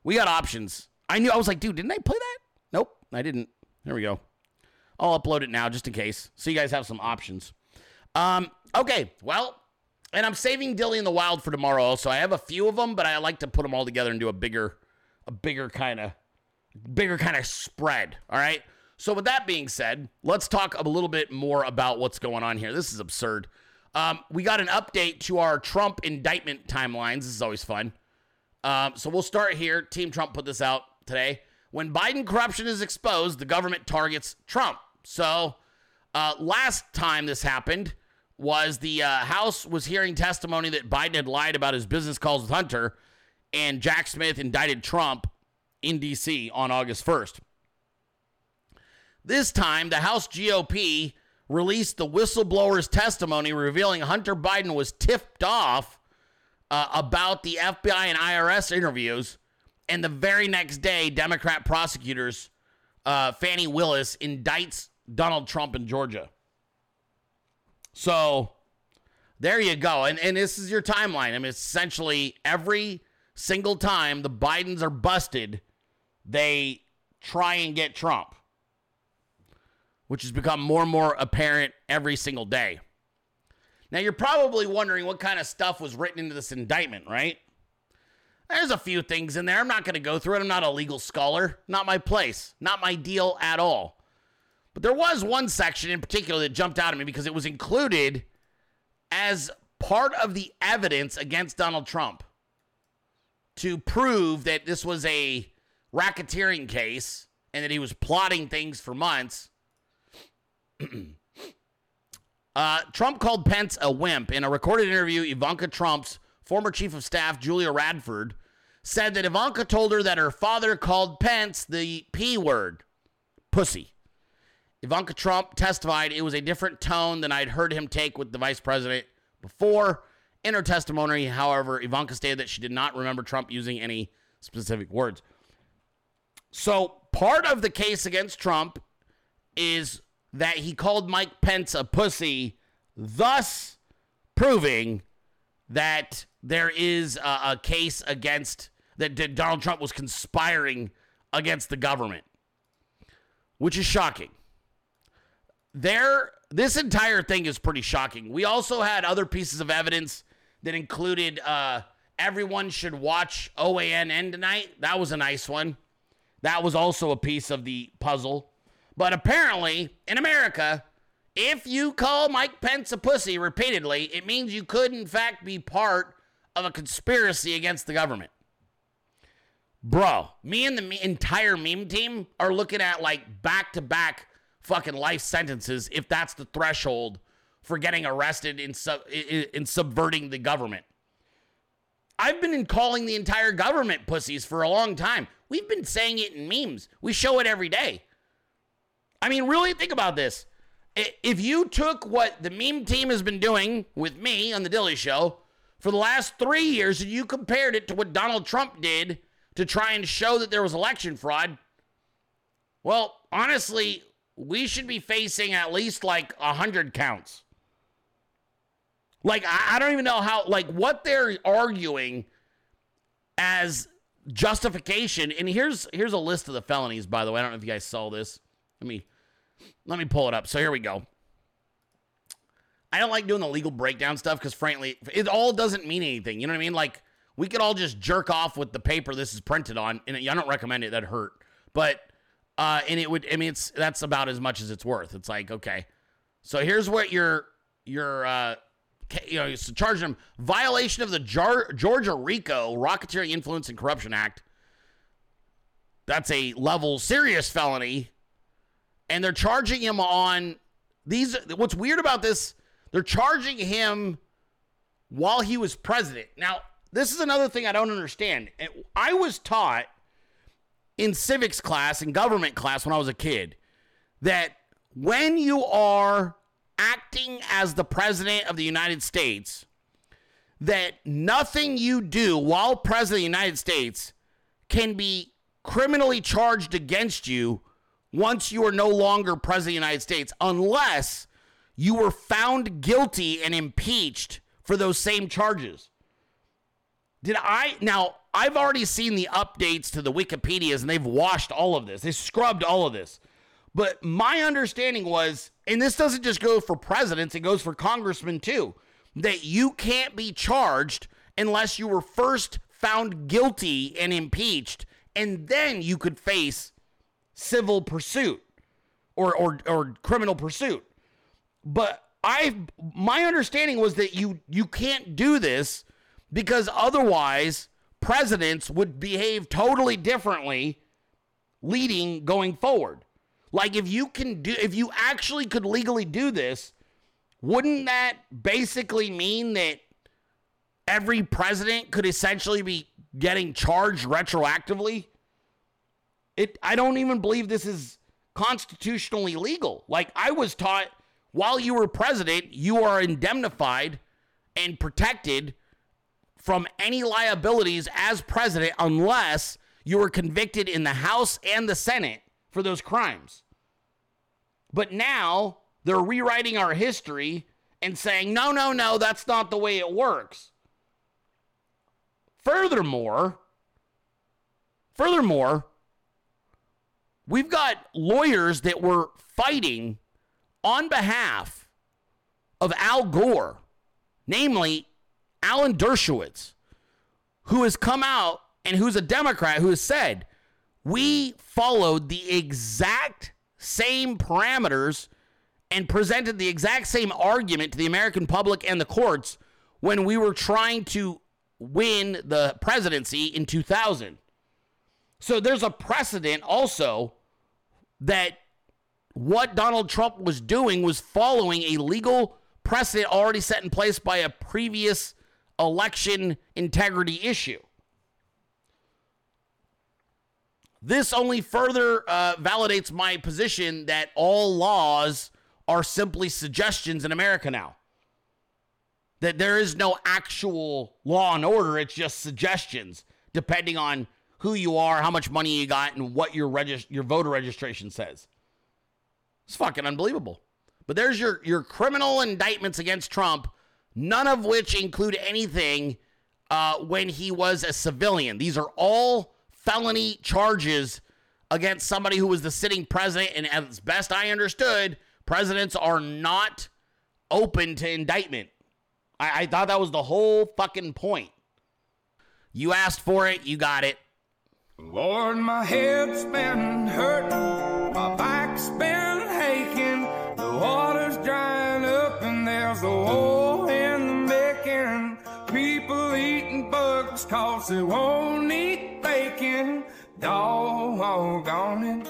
We got options. I knew I was like, dude, didn't I play that? Nope, I didn't. There we go. I'll upload it now just in case. So you guys have some options. Um, okay, well, and I'm saving Dilley in the Wild for tomorrow also. I have a few of them, but I like to put them all together and do a bigger, a bigger kind of, bigger kind of spread. All right. So, with that being said, let's talk a little bit more about what's going on here. This is absurd. Um, we got an update to our Trump indictment timelines. This is always fun. Um, so, we'll start here. Team Trump put this out today. When Biden corruption is exposed, the government targets Trump. So, uh, last time this happened was the uh, House was hearing testimony that Biden had lied about his business calls with Hunter, and Jack Smith indicted Trump in D.C. on August 1st. This time, the House GOP released the whistleblower's testimony revealing Hunter Biden was tipped off uh, about the FBI and IRS interviews. And the very next day, Democrat prosecutors, uh, Fani Willis, indicts Donald Trump in Georgia. So there you go. And, and this is your timeline. I mean, essentially every single time the Bidens are busted, they try and get Trump which has become more and more apparent every single day. Now, you're probably wondering what kind of stuff was written into this indictment, right? There's a few things in there. I'm not going to go through it. I'm not a legal scholar. Not my place. Not my deal at all. But there was one section in particular that jumped out at me because it was included as part of the evidence against Donald Trump to prove that this was a racketeering case and that he was plotting things for months <clears throat> uh, Trump called Pence a wimp. In a recorded interview, Ivanka Trump's former chief of staff, Julia Radford, said that Ivanka told her that her father called Pence the P word, pussy. Ivanka Trump testified it was a different tone than I'd heard him take with the vice president before. In her testimony, however, Ivanka stated that she did not remember Trump using any specific words. So, part of the case against Trump is that he called Mike Pence a pussy, thus proving that there is a, a case against that, Donald Trump was conspiring against the government, which is shocking. There, this entire thing is pretty shocking. We also had other pieces of evidence that included uh, everyone should watch OANN tonight. That was a nice one. That was also a piece of the puzzle. But apparently, in America, if you call Mike Pence a pussy repeatedly, it means you could, in fact, be part of a conspiracy against the government. Bro, me and the entire meme team are looking at like back to back fucking life sentences if that's the threshold for getting arrested in, sub- in subverting the government. I've been calling the entire government pussies for a long time. We've been saying it in memes. We show it every day. I mean, really think about this. If you took what the meme team has been doing with me on The Dilley Show for the last three years and you compared it to what Donald Trump did to try and show that there was election fraud, well, honestly, we should be facing at least like 100 counts. Like, I don't even know how, like, what they're arguing as justification. And here's here's a list of the felonies, by the way. I don't know if you guys saw this. Let me let me pull it up. So here we go. I don't like doing the legal breakdown stuff because, frankly, it all doesn't mean anything. You know what I mean? Like, we could all just jerk off with the paper this is printed on, and I don't recommend it. That hurt, but uh, and it would. I mean, it's that's about as much as it's worth. It's like okay, so here's what your your uh, you know, so charging them violation of the Jar- Georgia RICO Racketeering Influence and Corruption Act. That's a level serious felony and they're charging him on these. What's weird about this? They're charging him while he was president. Now, this is another thing I don't understand. I was taught in civics class and government class when I was a kid that when you are acting as the president of the United States, that nothing you do while president of the United States can be criminally charged against you once you are no longer president of the United States, unless you were found guilty and impeached for those same charges. Did I now? I've already seen the updates to the Wikipedias and they've washed all of this. They scrubbed all of this. But my understanding was, and this doesn't just go for presidents, it goes for congressmen too, that you can't be charged unless you were first found guilty and impeached, and then you could face civil pursuit. or or or criminal pursuit. But I my understanding was that you you can't do this because otherwise presidents would behave totally differently leading going forward. Like if you can do if you actually could legally do this, wouldn't that basically mean that every president could essentially be getting charged retroactively? It I don't even believe this is constitutionally legal. Like I was taught while you were president, you are indemnified and protected from any liabilities as president unless you were convicted in the House and the Senate for those crimes. But now they're rewriting our history and saying, no, no, no, that's not the way it works. Furthermore, furthermore, we've got lawyers that were fighting on behalf of Al Gore, namely Alan Dershowitz, who has come out and who's a Democrat who has said, we followed the exact same parameters and presented the exact same argument to the American public and the courts when we were trying to win the presidency in 2000. So there's a precedent also that what Donald Trump was doing was following a legal precedent already set in place by a previous election integrity issue. This only further uh, validates my position that all laws are simply suggestions in America now. That there is no actual law and order, it's just suggestions depending on who you are, how much money you got, and what your your voter registration says. It's fucking unbelievable. But there's your your criminal indictments against Trump, none of which include anything uh, when he was a civilian. These are all felony charges against somebody who was the sitting president. And as best I understood, presidents are not open to indictment. I, I thought that was the whole fucking point. You asked for it, you got it. Lord, my head's been hurting, my back's been aching, the water's drying up, and there's a hole in the making. People eating bugs cause they won't eat bacon. Doggone it.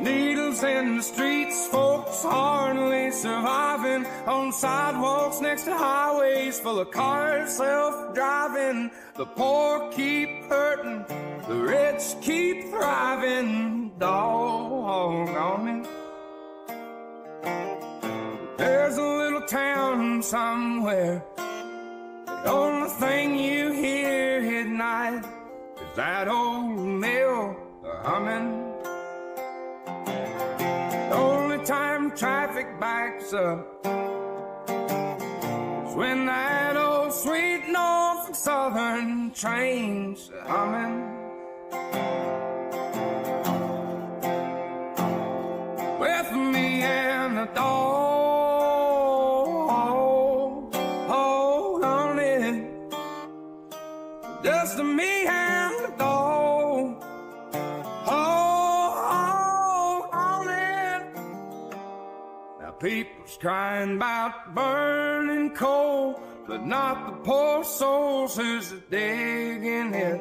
Needles in the streets, folks hardly surviving on sidewalks next to highways full of cars self-driving. The poor keep hurting, the rich keep thriving. Doggone it. There's a little town somewhere. The only thing you hear at night is that old mill humming. Traffic backs up is when that old sweet Norfolk Southern train's humming. Crying about burning coal, but not the poor souls who's digging it.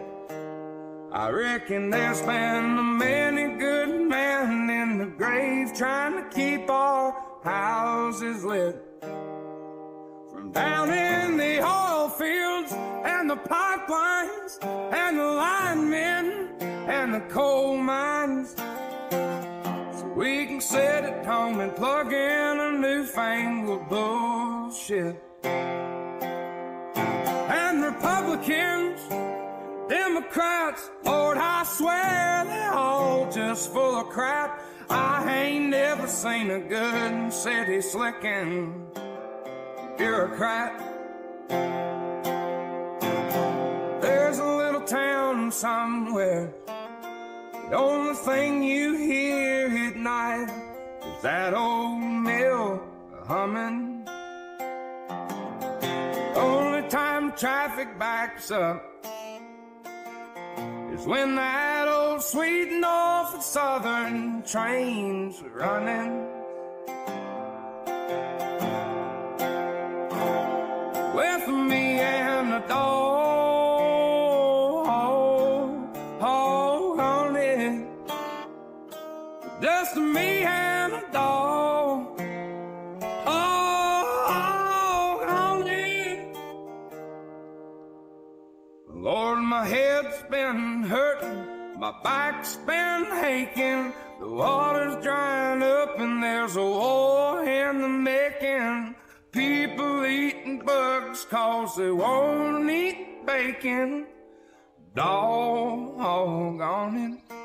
I reckon there's been a many good men in the grave trying to keep our houses lit. From down in the oil fields and the pipelines and the linemen and the coal mines. We can sit at home and plug in a newfangled bullshit. And Republicans, Democrats, Lord, I swear they're all just full of crap. I ain't never seen a good city slicking bureaucrat. There's a little town somewhere. The only thing you hear at night is that old mill humming. Only time traffic backs up is when that old sweet Norfolk Southern train's running. Been hurting, my back's been aching. The water's drying up, and there's a war in the making. People eating bugs cause they won't eat bacon. Dog on it.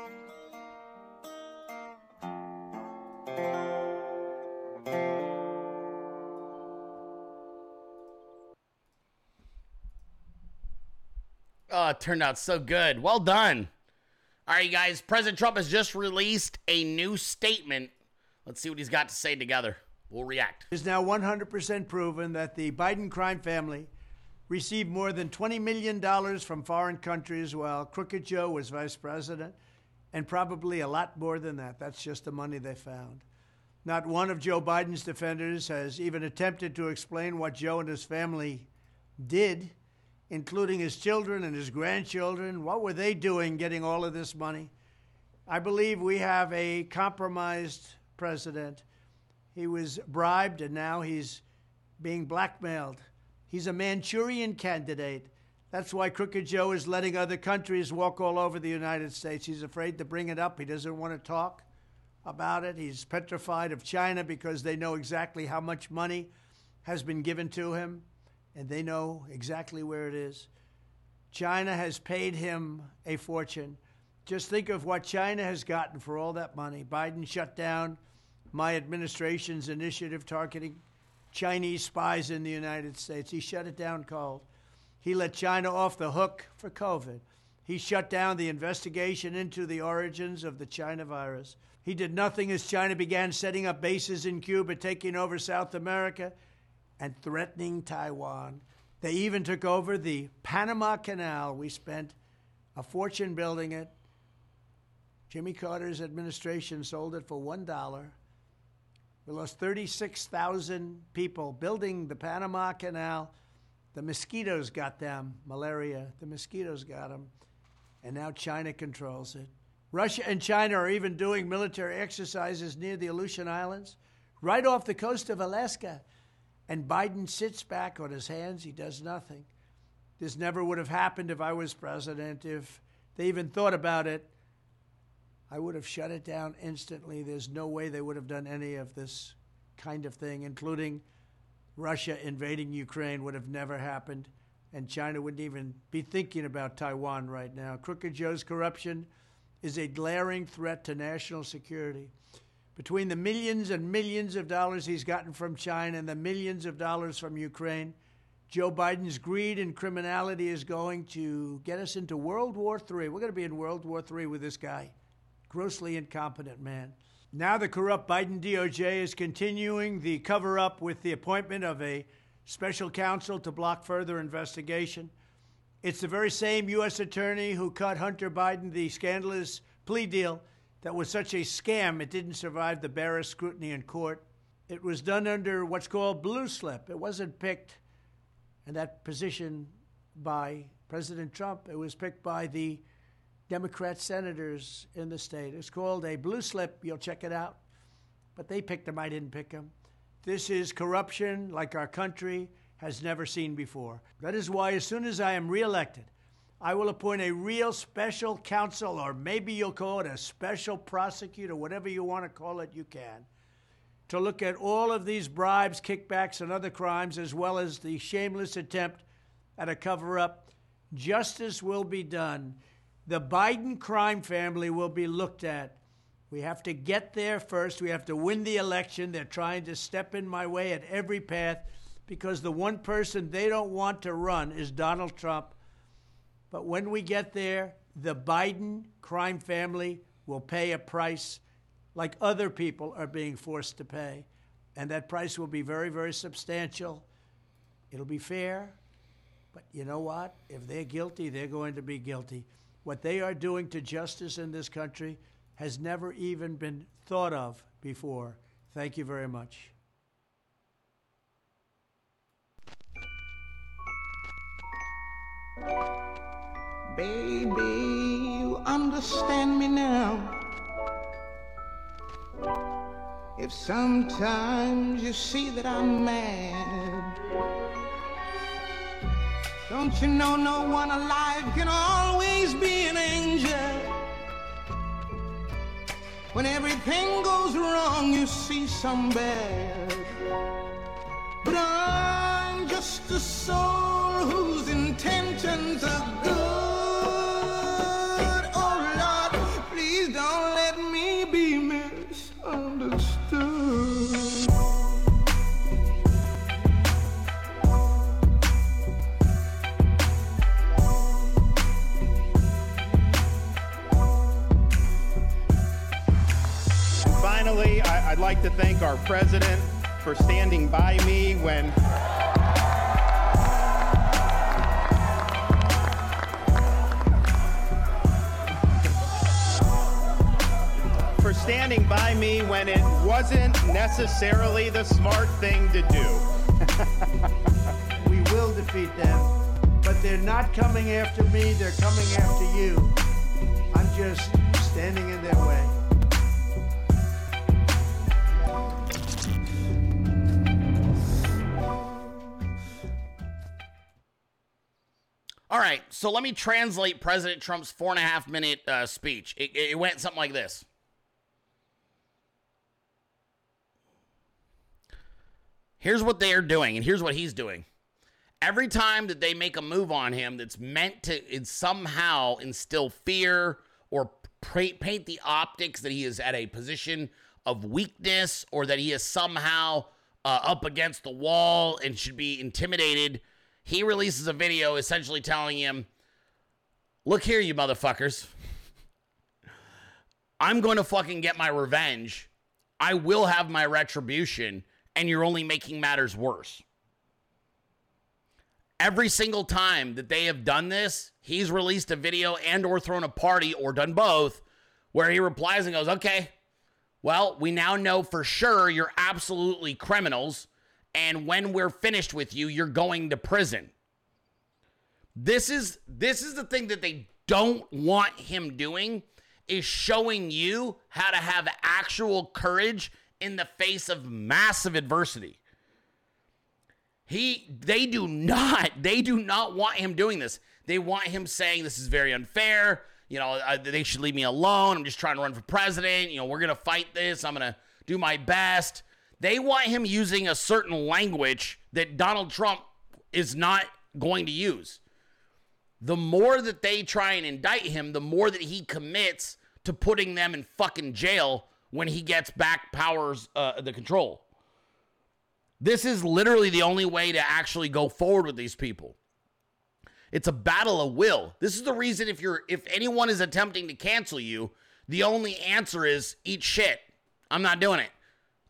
It turned out so good. Well done. All right, guys. President Trump has just released a new statement. Let's see what he's got to say together. We'll react. It is now 100% proven that the Biden crime family received more than $20 million from foreign countries while Crooked Joe was vice president, and probably a lot more than that. That's just the money they found. Not one of Joe Biden's defenders has even attempted to explain what Joe and his family did, including his children and his grandchildren. What were they doing getting all of this money? I believe we have a compromised president. He was bribed and now he's being blackmailed. He's a Manchurian candidate. That's why Crooked Joe is letting other countries walk all over the United States. He's afraid to bring it up. He doesn't want to talk about it. He's petrified of China because they know exactly how much money has been given to him and they know exactly where it is. China has paid him a fortune. Just think of what China has gotten for all that money. Biden shut down my administration's initiative targeting Chinese spies in the United States. He shut it down cold. He let China off the hook for COVID. He shut down the investigation into the origins of the China virus. He did nothing as China began setting up bases in Cuba, taking over South America, and threatening Taiwan. They even took over the Panama Canal. We spent a fortune building it. Jimmy Carter's administration sold it for $1. We lost 36,000 people building the Panama Canal. The mosquitoes got them, malaria. The mosquitoes got them. And now China controls it. Russia and China are even doing military exercises near the Aleutian Islands, right off the coast of Alaska. And Biden sits back on his hands. He does nothing. This never would have happened if I was president. If they even thought about it, I would have shut it down instantly. There's no way they would have done any of this kind of thing, including Russia invading Ukraine, would have never happened. And China wouldn't even be thinking about Taiwan right now. Crooked Joe's corruption is a glaring threat to national security. Between the millions and millions of dollars he's gotten from China and the millions of dollars from Ukraine, Joe Biden's greed and criminality is going to get us into World War III. We're going to be in World War III with this guy. Grossly incompetent man. Now, the corrupt Biden DOJ is continuing the cover up with the appointment of a special counsel to block further investigation. It's the very same U.S. attorney who cut Hunter Biden the scandalous plea deal that was such a scam it didn't survive the barest scrutiny in court. It was done under what's called blue slip. It wasn't picked in that position by President Trump. It was picked by the Democrat senators in the state. It's called a blue slip. You'll check it out. But they picked him. I didn't pick him. This is corruption like our country has never seen before. That is why, as soon as I am reelected, I will appoint a real special counsel, or maybe you'll call it a special prosecutor, whatever you want to call it, you can, to look at all of these bribes, kickbacks, and other crimes, as well as the shameless attempt at a cover up. Justice will be done. The Biden crime family will be looked at. We have to get there first. We have to win the election. They're trying to step in my way at every path because the one person they don't want to run is Donald Trump. But when we get there, the Biden crime family will pay a price like other people are being forced to pay. And that price will be very, very substantial. It'll be fair. But you know what? If they're guilty, they're going to be guilty. What they are doing to justice in this country has never even been thought of before. Thank you very much. Baby, you understand me now. If sometimes you see that I'm mad, don't you know no one alive can always be an angel? When everything goes wrong, you see some bad. But I'm just a soul whose intentions are good. Like to thank our president for standing by me when. For standing by me when it wasn't necessarily the smart thing to do. <laughs> We will defeat them, but they're not coming after me, they're coming after you. I'm just standing in their way. All right, so let me translate President Trump's four and a half minute uh, speech. It, it went something like this. Here's what they are doing, and here's what he's doing. Every time that they make a move on him that's meant to somehow instill fear or paint the optics that he is at a position of weakness or that he is somehow uh, up against the wall and should be intimidated, he releases a video essentially telling him, Look here, you motherfuckers. I'm going to fucking get my revenge. I will have my retribution, and you're only making matters worse. Every single time that they have done this, he's released a video and or thrown a party or done both where he replies and goes, "Okay, well, we now know for sure you're absolutely criminals, and when we're finished with you, you're going to prison." This is this is the thing that they don't want him doing is showing you how to have actual courage in the face of massive adversity. He they do not <laughs> they do not want him doing this. They want him saying this is very unfair. You know, they should leave me alone. I'm just trying to run for president. You know, we're going to fight this. I'm going to do my best. They want him using a certain language that Donald Trump is not going to use. The more that they try and indict him, the more that he commits to putting them in fucking jail when he gets back powers, uh, the control. This is literally the only way to actually go forward with these people. It's a battle of will. This is the reason if you're if anyone is attempting to cancel you, the only answer is eat shit. I'm not doing it.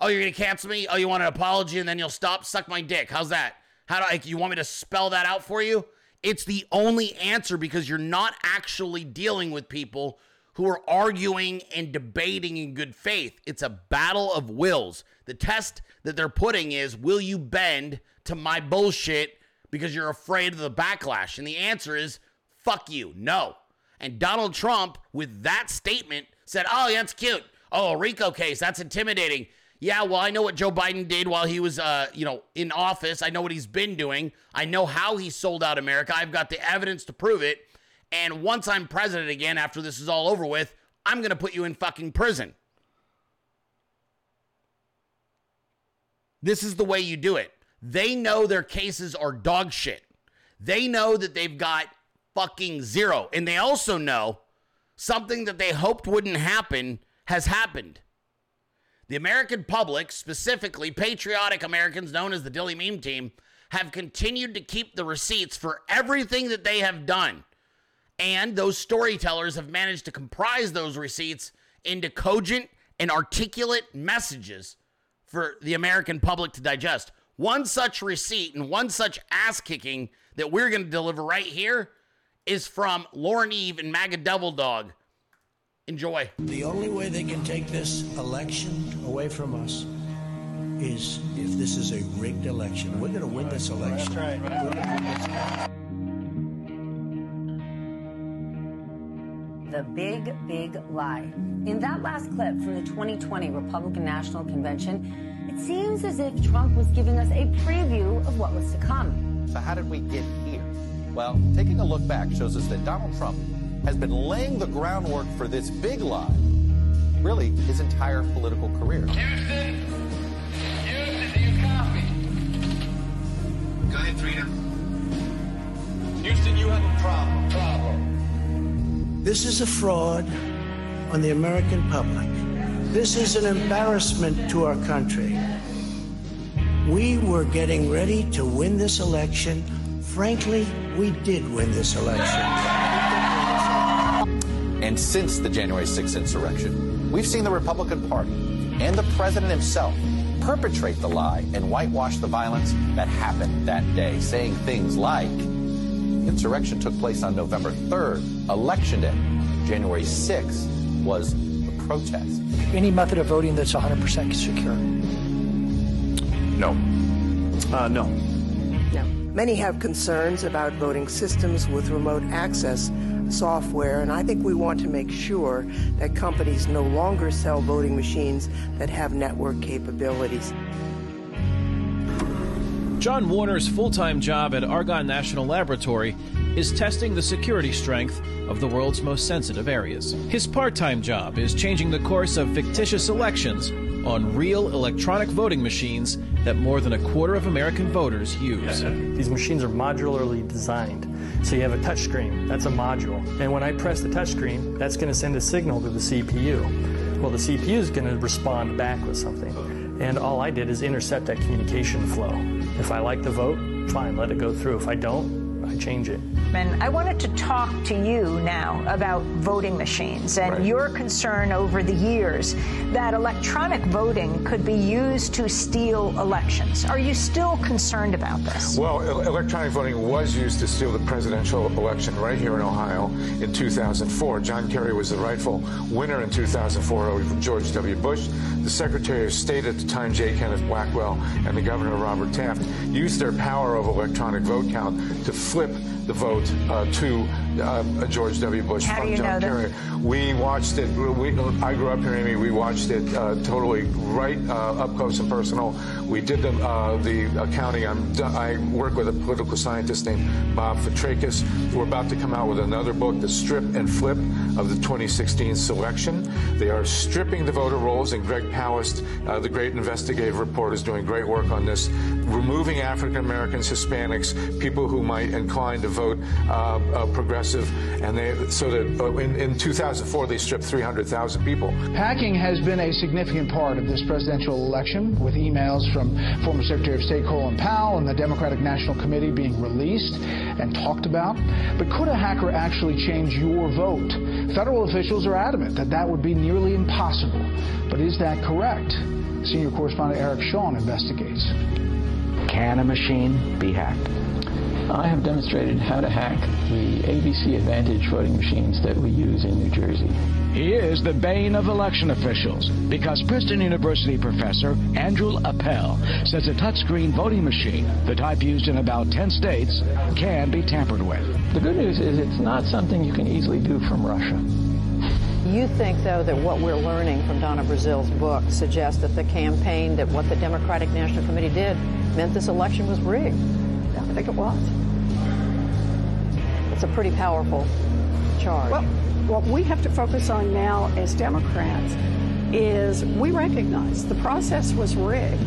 Oh, you're gonna cancel me? Oh, you want an apology and then you'll stop? Suck my dick. How's that? How do I you want me to spell that out for you? It's the only answer because you're not actually dealing with people who are arguing and debating in good faith. It's a battle of wills. The test that they're putting is will you bend to my bullshit because you're afraid of the backlash? And the answer is fuck you. No. And Donald Trump, with that statement, said, Oh, that's cute. Oh, a RICO case. That's intimidating. Yeah, well, I know what Joe Biden did while he was, uh, you know, in office. I know what he's been doing. I know how he sold out America. I've got the evidence to prove it. And once I'm president again, after this is all over with, I'm going to put you in fucking prison. This is the way you do it. They know their cases are dog shit. They know that they've got fucking zero. And they also know something that they hoped wouldn't happen has happened. The American public, specifically patriotic Americans known as the Dilley Meme Team, have continued to keep the receipts for everything that they have done. And those storytellers have managed to comprise those receipts into cogent and articulate messages for the American public to digest. One such receipt and one such ass kicking that we're going to deliver right here is from Lauren Eve and MAGA Devil Dog. Enjoy. The only way they can take this election away from us is if this is a rigged election. We're going to win this election. We're gonna win this- The big, big lie. In that last clip from the 2020 Republican National Convention, it seems as if Trump was giving us a preview of what was to come. So how did we get here? Well, taking a look back shows us that Donald Trump has been laying the groundwork for this big lie, really his entire political career. Houston, Houston, do you copy? Go ahead, Trina. Houston, you have a problem. Problem. This is a fraud on the American public. This is an embarrassment to our country. We were getting ready to win this election. Frankly, we did win this election. And since the January 6th insurrection, we've seen the Republican Party and the president himself perpetrate the lie and whitewash the violence that happened that day, saying things like insurrection took place on November 3rd, election day. January 6th was a protest. Any method of voting that's 100% secure. No. Uh, no. No. Many have concerns about voting systems with remote access software, and I think we want to make sure that companies no longer sell voting machines that have network capabilities. John Warner's full time job at Argonne National Laboratory is testing the security strength of the world's most sensitive areas. His part time job is changing the course of fictitious elections on real electronic voting machines that more than a quarter of American voters use. These machines are modularly designed. So you have a touchscreen, that's a module. And when I press the touchscreen, that's going to send a signal to the CPU. Well, the CPU is going to respond back with something. And all I did is intercept that communication flow. If I like the vote, fine, let it go through. If I don't, I change it. And I wanted to talk to you now about voting machines and Right. your concern over the years that electronic voting could be used to steal elections. Are you still concerned about this? Well, electronic voting was used to steal the presidential election right here in Ohio in 2004. John Kerry was the rightful winner in 2004 over George W. Bush. The Secretary of State at the time, J. Kenneth Blackwell, and the Governor Robert Taft used their power of electronic vote count to flip slip the vote uh, to uh, George W. Bush How from John Kerry. We watched it. We, I grew up here, Amy. We watched it uh, totally right uh, up close and personal. We did the, uh, the accounting. I'm, I work with a political scientist named Bob Fitrakis. We're about to come out with another book, The Strip and Flip of the 2016 selection. They are stripping the voter rolls, and Greg Palast, uh, the great investigative reporter, is doing great work on this, removing African Americans, Hispanics, people who might incline to vote uh, uh, progressive, and they so that uh, in, in 2004 they stripped 300,000 people. Hacking has been a significant part of this presidential election, with emails from former Secretary of State Colin Powell and the Democratic National Committee being released and talked about. But could a hacker actually change your vote? Federal officials are adamant that that would be nearly impossible. But is that correct? Senior correspondent Eric Shawn investigates. Can a machine be hacked? I have demonstrated how to hack the AVC Advantage voting machines that we use in New Jersey. He is the bane of election officials because Princeton University professor Andrew Appel says a touchscreen voting machine, the type used in about 10 states, can be tampered with. The good news is it's not something you can easily do from Russia. You think, though, that what we're learning from Donna Brazile's book suggests that the campaign, that what the Democratic National Committee did, meant this election was rigged? I think it was. It's a pretty powerful charge. Well, what we have to focus on now as Democrats is we recognize the process was rigged.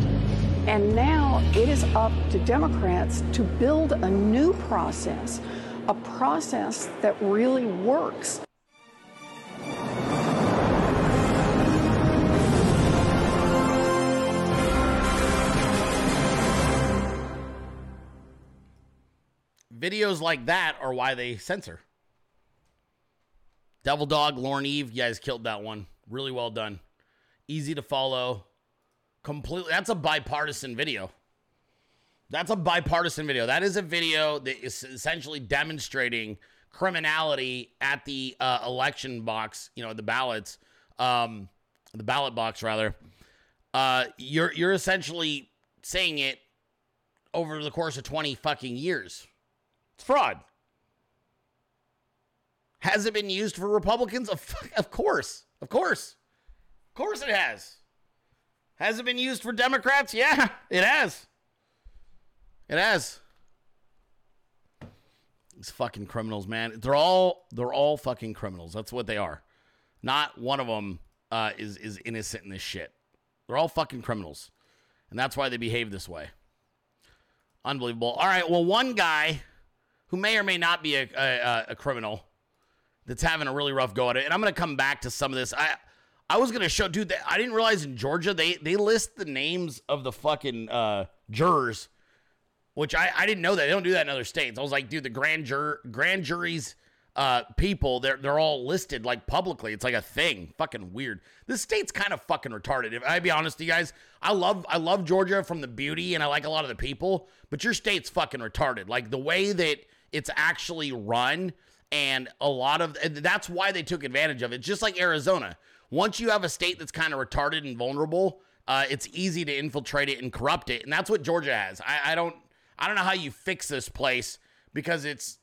And now it is up to Democrats to build a new process, a process that really works. Videos like that are why they censor. Devil Dog, Lauren Eve, you guys killed that one. Really well done. Easy to follow. Completely. That's a bipartisan video. That's a bipartisan video. That is a video that is essentially demonstrating criminality at the uh, election box, you know, the ballots, um, the ballot box rather, uh, you're you're essentially saying it over the course of 20 fucking years. It's fraud. Has it been used for Republicans? Of, of course. Of course. Of course it has. Has it been used for Democrats? Yeah, it has. It has. These fucking criminals, man. They're all they're all fucking criminals. That's what they are. Not one of them uh, is is innocent in this shit. They're all fucking criminals, and that's why they behave this way. Unbelievable. All right. Well, one guy who may or may not be a, a, a criminal that's having a really rough go at it, and I'm going to come back to some of this. I I was going to show, dude. I didn't realize in Georgia they they list the names of the fucking uh, jurors, which I I didn't know that they don't do that in other states. I was like, dude, the grand jur grand juries. Uh, people they're they're all listed like publicly. It's like a thing. Fucking weird. This state's kind of fucking retarded. If I be honest with you guys, I love I love Georgia from the beauty and I like a lot of the people, but your state's fucking retarded. Like the way that it's actually run and a lot of that's why they took advantage of it. Just like Arizona. Once you have a state that's kind of retarded and vulnerable, uh, it's easy to infiltrate it and corrupt it, and that's what Georgia has. I, I don't I don't know how you fix this place because it's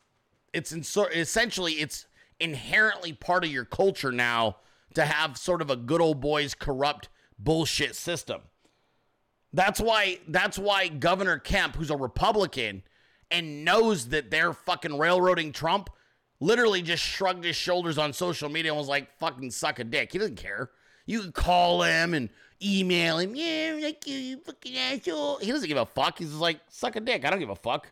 it's essentially it's inherently part of your culture now to have sort of a good old boys corrupt bullshit system. That's why that's why Governor Kemp, who's a Republican and knows that they're fucking railroading Trump, literally just shrugged his shoulders on social media and was like, fucking suck a dick. He doesn't care. You can call him and email him. Yeah, like you, you fucking asshole. He doesn't give a fuck. He's like, suck a dick. I don't give a fuck.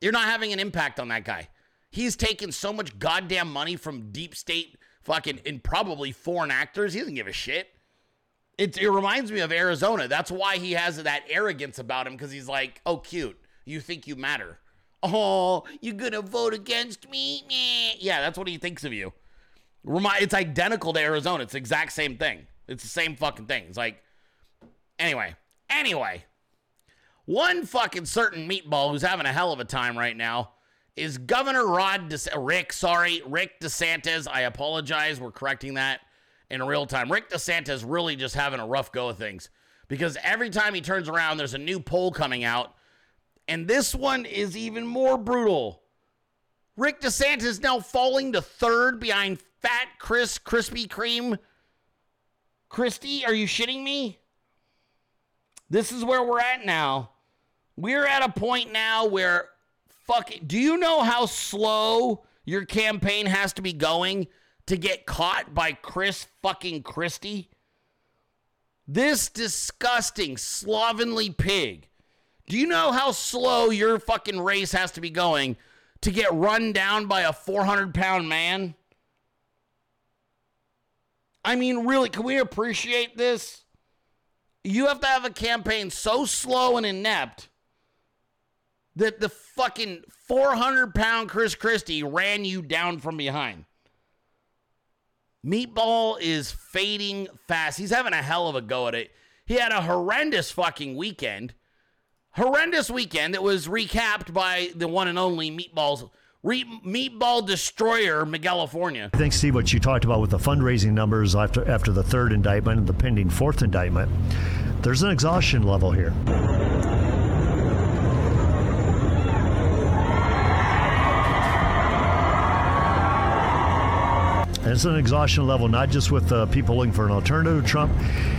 You're not having an impact on that guy. He's taken so much goddamn money from deep state fucking and probably foreign actors. He doesn't give a shit. It, it reminds me of Arizona. That's why he has that arrogance about him because he's like, oh, cute. You think you matter. Oh, you're to vote against me? Yeah, that's what he thinks of you. It's identical to Arizona. It's the exact same thing. It's the same fucking thing. It's like, anyway, anyway, one fucking certain meatball who's having a hell of a time right now is Governor Rod De- uh, Rick, sorry, Rick DeSantis. I apologize. We're correcting that in real time. Rick DeSantis really just having a rough go of things because every time he turns around, there's a new poll coming out, and this one is even more brutal. Rick DeSantis now falling to third behind Fat Chris Krispy Kreme. Christie, are you shitting me? This is where we're at now. We're at a point now where fuck do you know how slow your campaign has to be going to get caught by Chris fucking Christie? This disgusting, slovenly pig. Do you know how slow your fucking race has to be going to get run down by a 400 pound man? I mean, really, can we appreciate this? You have to have a campaign so slow and inept that the fucking 400 pound Chris Christie ran you down from behind. Meatball is fading fast. He's having a hell of a go at it. He had a horrendous fucking weekend. Horrendous weekend that was recapped by the one and only Meatball's Re- Meatball Destroyer, California. I think, Steve, what you talked about with the fundraising numbers after after the third indictment and the pending fourth indictment, there's an exhaustion level here. And it's an exhaustion level, not just with uh, people looking for an alternative to Trump,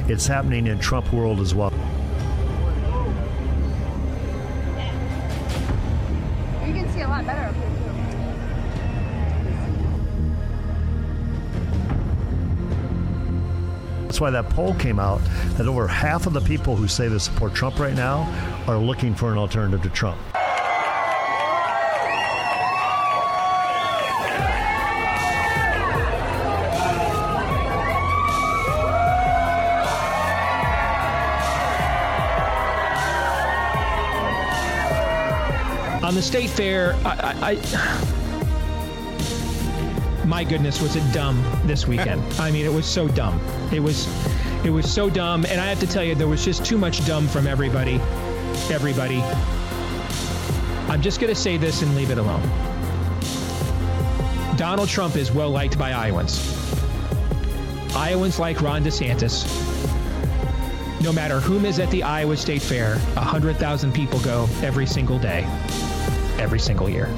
it's happening in Trump world as well. Better. That's why that poll came out that over half of the people who say they support Trump right now are looking for an alternative to Trump. On the state fair, I, I, I my goodness, was it dumb this weekend? <laughs> I mean, it was so dumb. It was, it was so dumb, and I have to tell you, there was just too much dumb from everybody. Everybody. I'm just gonna say this and leave it alone. Donald Trump is well liked by Iowans. Iowans like Ron DeSantis. No matter whom is at the Iowa State Fair, 100,000 people go every single day, every single year.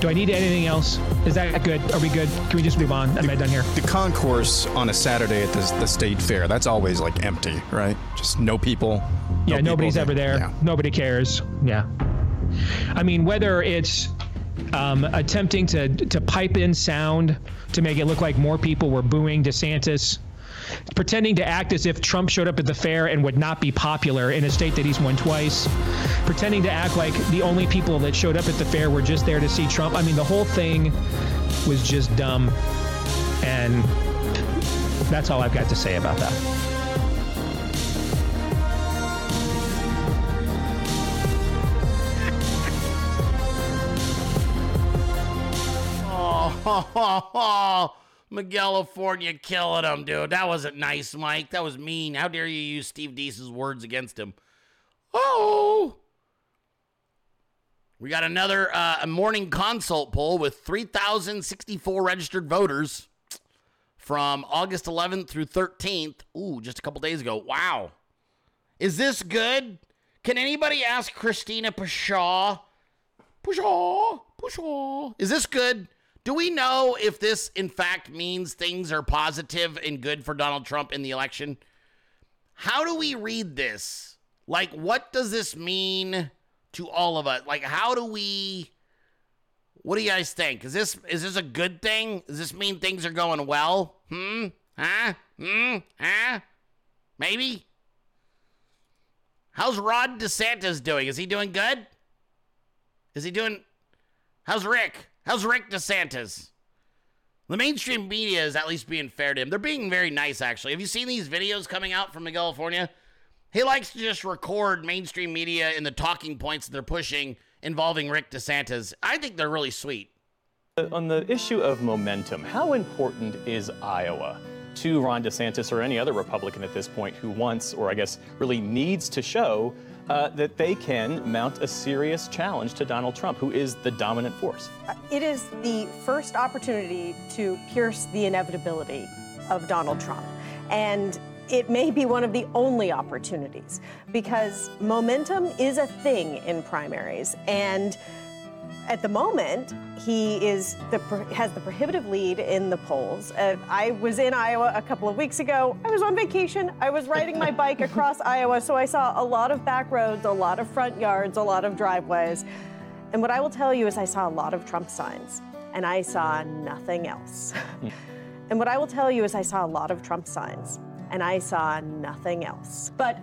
Do I need anything else? Is that good? Are we good? Can we just move on? Am I done here? The concourse on a Saturday at the, the state fair, that's always like empty, right? Just no people. no Yeah, people nobody's ever there. Yeah. Nobody cares. Yeah. I mean, whether it's um, attempting to to pipe in sound to make it look like more people were booing DeSantis, pretending to act as if Trump showed up at the fair and would not be popular in a state that he's won twice, pretending to act like the only people that showed up at the fair were just there to see Trump. I mean, the whole thing was just dumb, and that's all I've got to say about that. <laughs> Oh, Miguelifornia killing him, dude. That wasn't nice, Mike. That was mean. How dare you use Steve Deace's words against him? Oh. We got another uh, morning consult poll with 3,064 registered voters from August 11th through 13th. Ooh, just a couple days ago. Wow. Is this good? Can anybody ask Christina Pushaw? Pushaw, Pushaw. Is this good? Do we know if this, in fact, means things are positive and good for Donald Trump in the election? How do we read this? Like, what does this mean to all of us? Like, how do we? What do you guys think? Is this is this a good thing? Does this mean things are going well? Hmm? Huh? Hmm? Huh? Maybe. How's Rod DeSantis doing? Is he doing good? Is he doing? How's Rick? How's Rick DeSantis? The mainstream media is at least being fair to him. They're being very nice, actually. Have you seen these videos coming out from California? He likes to just record mainstream media and the talking points they're pushing involving Rick DeSantis. I think they're really sweet. On the issue of momentum, how important is Iowa to Ron DeSantis or any other Republican at this point who wants, or I guess really needs to show uh, that they can mount a serious challenge to Donald Trump, who is the dominant force? It is the first opportunity to pierce the inevitability of Donald Trump. And it may be one of the only opportunities because momentum is a thing in primaries. And at the moment, he is the has the prohibitive lead in the polls. Uh, I was in Iowa a couple of weeks ago. I was on vacation. I was riding my <laughs> bike across Iowa, so I saw a lot of back roads, a lot of front yards, a lot of driveways. And what I will tell you is I saw a lot of Trump signs, and I saw nothing else. <laughs> and what I will tell you is I saw a lot of Trump signs, and I saw nothing else. But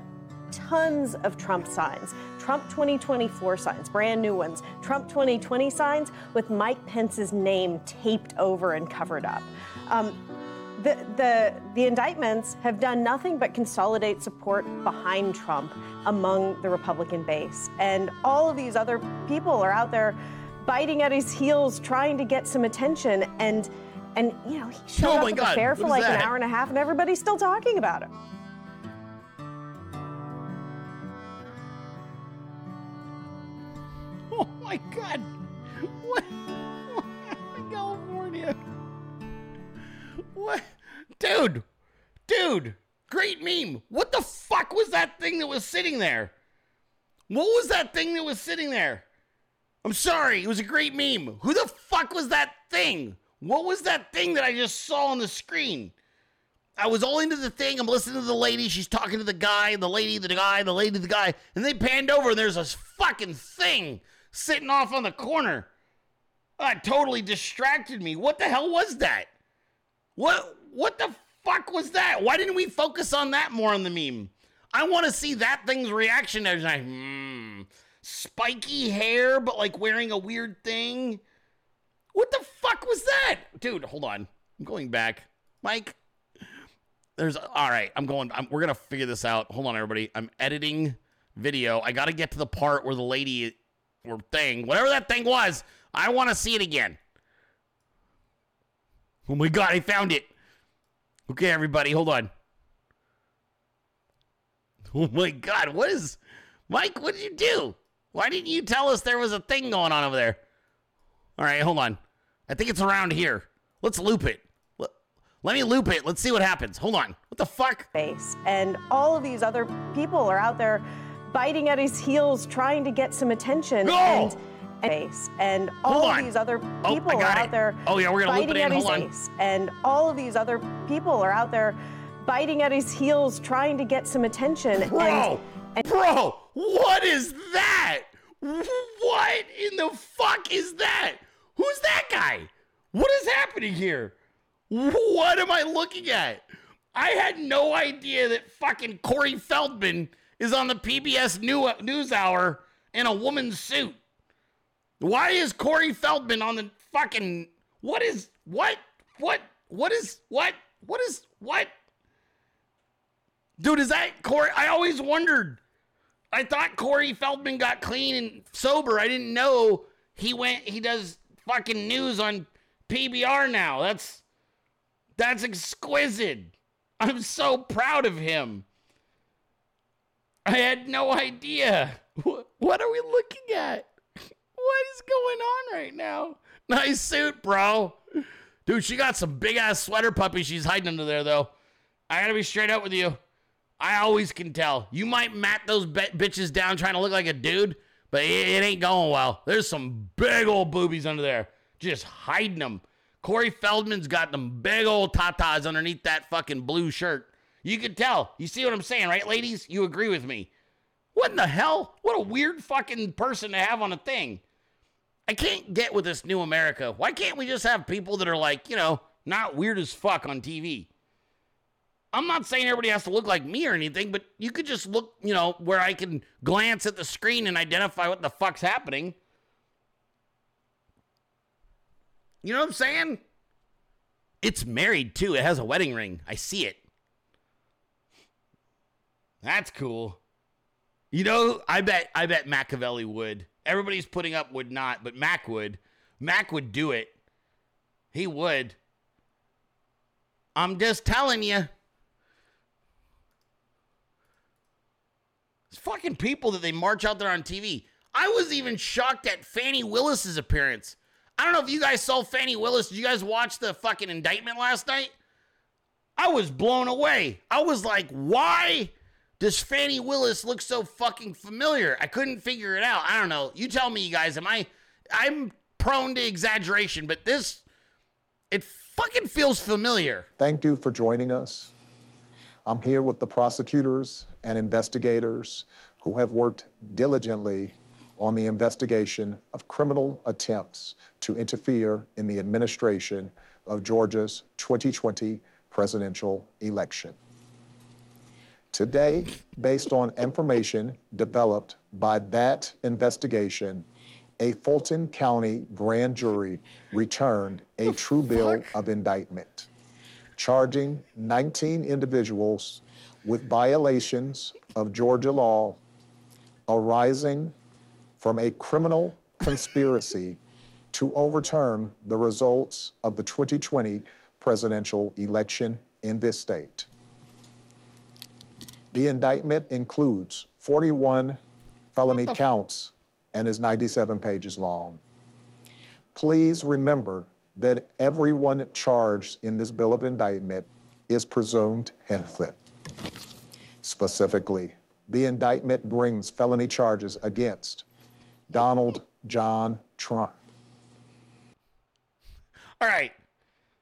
tons of Trump signs. Trump 2024 signs, brand new ones. Trump 2020 signs with Mike Pence's name taped over and covered up. Um, the, the, the indictments have done nothing but consolidate support behind Trump among the Republican base. And all of these other people are out there biting at his heels, trying to get some attention. And, and you know, he showed Oh up at the fair for is like an hour and a half, and everybody's still talking about him. My God. What? California? What? Dude. Dude. Great meme. What the fuck was that thing that was sitting there? What was that thing that was sitting there? I'm sorry. It was a great meme. Who the fuck was that thing? What was that thing that I just saw on the screen? I was all into the thing. I'm listening to the lady. She's talking to the guy, the lady, the guy, the lady, the guy. And they panned over and there's this fucking thing sitting off on the corner. That totally distracted me. What the hell was that? What what the fuck was that? Why didn't we focus on that more on the meme? I want to see that thing's reaction. Was like, hmm, spiky hair, but like wearing a weird thing. What the fuck was that? Dude, hold on. I'm going back. Mike, there's all right. I'm going. I'm, we're gonna figure this out. Hold on, everybody. I'm editing video. I got to get to the part where the lady or thing, whatever that thing was, I want to see it again. Oh my god, I found it. Okay, everybody, hold on. Oh my god, what is Mike? What did you do? Why didn't you tell us there was a thing going on over there? All right, hold on. I think it's around here. Let's loop it. Let, me loop it. Let's see what happens. Hold on. What the fuck? Face. And all of these other people are out there biting at his heels, trying to get some attention. And, face. And all Hold of on. these other Oh, people are out it. there Oh, yeah, we're gonna loop biting it in. at his Hold on. face. And all of these other people are out there biting at his heels, trying to get some attention. Bro, and, bro, what is that? What in the fuck is that? Who's that guy? What is happening here? What am I looking at? I had no idea that fucking Corey Feldman is on the PBS New uh, News Hour in a woman's suit. Why is Corey Feldman on the fucking what is what what what is what what is what? Dude, is that Corey? I always wondered. I thought Corey Feldman got clean and sober. I didn't know he went. He does fucking news on PBR now. That's that's exquisite. I'm so proud of him. I had no idea. What, are we looking at? What is going on right now? Nice suit, bro. Dude, she got some big ass sweater puppies she's hiding under there, though. I gotta be straight up with you. I always can tell. You might mat those bi- bitches down trying to look like a dude, but it, it ain't going well. There's some big old boobies under there, just hiding them. Corey Feldman's got them big old tatas underneath that fucking blue shirt. You can tell. You see what I'm saying, right, ladies? You agree with me. What in the hell? What a weird fucking person to have on a thing. I can't get with this new America. Why can't we just have people that are like, you know, not weird as fuck on TV? I'm not saying everybody has to look like me or anything, but you could just look, you know, where I can glance at the screen and identify what the fuck's happening. You know what I'm saying? It's married too. It has a wedding ring. I see it. That's cool. You know, I bet I bet Machiavelli would. Everybody's putting up would not, but Mac would. Mac would do it. He would. I'm just telling you. It's fucking people that they march out there on TV. I was even shocked at Fani Willis's appearance. I don't know if you guys saw Fani Willis. Did you guys watch the fucking indictment last night? I was blown away. I was like, why does Fani Willis look so fucking familiar? I couldn't figure it out. I don't know. You tell me, you guys. Am I? I'm prone to exaggeration, but this, it fucking feels familiar. Thank you for joining us. I'm here with the prosecutors and investigators who have worked diligently on the investigation of criminal attempts to interfere in the administration of Georgia's 2020 presidential election. Today, based on information developed by that investigation, a Fulton County grand jury returned a true bill of indictment, charging 19 individuals with violations of Georgia law arising from a criminal conspiracy to overturn the results of the 2020 presidential election in this state. The indictment includes 41 felony counts and is 97 pages long. Please remember that everyone charged in this bill of indictment is presumed innocent. Specifically, the indictment brings felony charges against Donald John Trump. All right.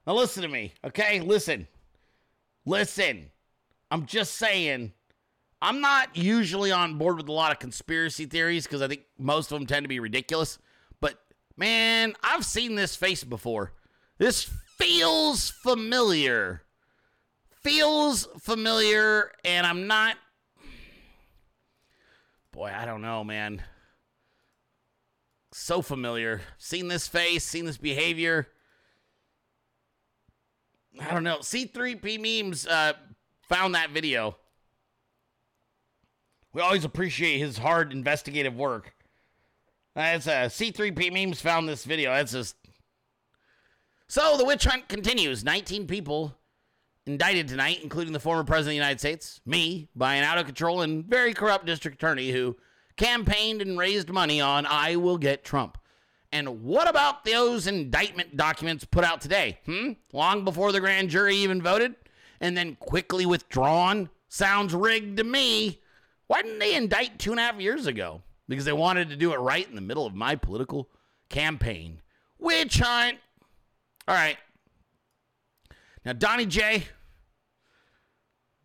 Now listen to me, okay? Listen. Listen. I'm just saying, I'm not usually on board with a lot of conspiracy theories because I think most of them tend to be ridiculous. But man, I've seen this face before. This feels familiar. Feels familiar, and I'm not. Boy, I don't know, man. So familiar. Seen this face, seen this behavior. I don't know. C3P memes uh, found that video. We always appreciate his hard investigative work. That's uh, C3P memes found this video. That's just. So the witch hunt continues. 19 people indicted tonight, including the former president of the United States, me, by an out of control and very corrupt district attorney who campaigned and raised money on I will get Trump. And what about those indictment documents put out today? Hmm? Long before the grand jury even voted? And then quickly withdrawn? Sounds rigged to me. Why didn't they indict two and a half years ago? Because they wanted to do it right in the middle of my political campaign. Witch hunt. All right. Now, Donnie J,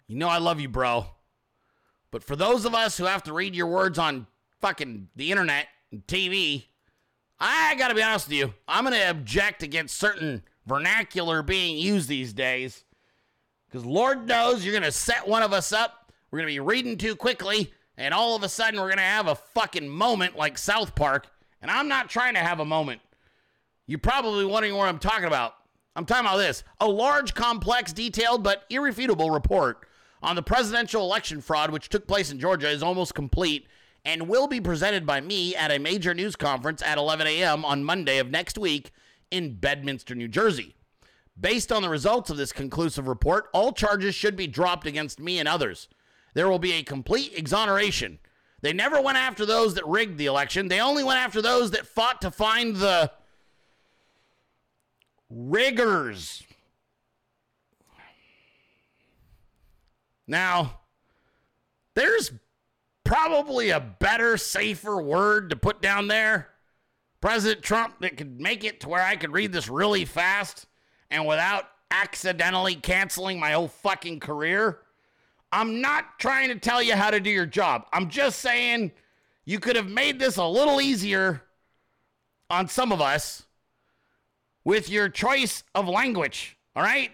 you know I love you, bro. But for those of us who have to read your words on fucking the internet and TV, I gotta be honest with you. I'm gonna object against certain vernacular being used these days. Because Lord knows you're gonna set one of us up. We're gonna be reading too quickly, and all of a sudden we're gonna have a fucking moment like South Park. And I'm not trying to have a moment. You're probably wondering what I'm talking about. I'm talking about this a large, complex, detailed, but irrefutable report on the presidential election fraud which took place in Georgia is almost complete and will be presented by me at a major news conference at 11 a.m. on Monday of next week in Bedminster, New Jersey. Based on the results of this conclusive report, all charges should be dropped against me and others. There will be a complete exoneration. They never went after those that rigged the election, they only went after those that fought to find the riggers. Now, there's probably a better, safer word to put down there. President Trump that could make it to where I could read this really fast and without accidentally canceling my whole fucking career. I'm not trying to tell you how to do your job. I'm just saying you could have made this a little easier on some of us with your choice of language, all right?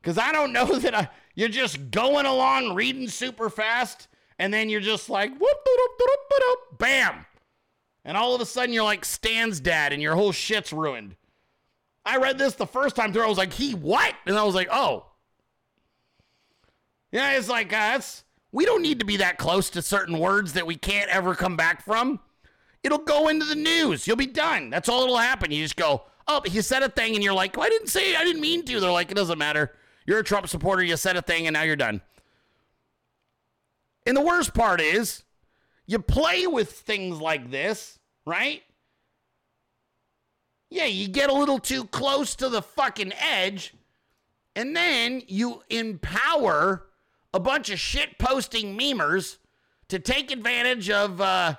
Because I don't know <laughs> that I, you're just going along reading super fast and then you're just like, whoop, bam. And all of a sudden you're like Stan's dad and your whole shit's ruined. I read this the first time through. I was like, he what? And I was like, oh. Yeah, it's like, uh, us. we don't need to be that close to certain words that we can't ever come back from. It'll go into the news. You'll be done. That's all that'll happen. You just go, oh, he said a thing, and you're like, well, I didn't say, I didn't mean to. They're like, it doesn't matter. You're a Trump supporter. You said a thing, and now you're done. And the worst part is, you play with things like this, right? Yeah, you get a little too close to the fucking edge, and then you empower a bunch of shit posting memers to take advantage of uh,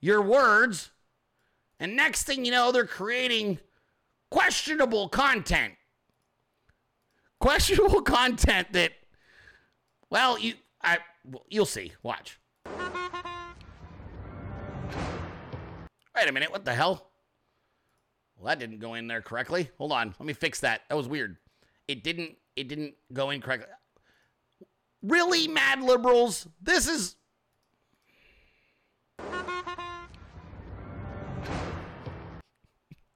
your words. And next thing you know, they're creating questionable content. Questionable <laughs> content that, well, you, I, you'll see. Watch. Wait a minute. What the hell? Well, that didn't go in there correctly. Hold on. Let me fix that. That was weird. It didn't. It didn't go in correctly. Really, mad liberals? This is.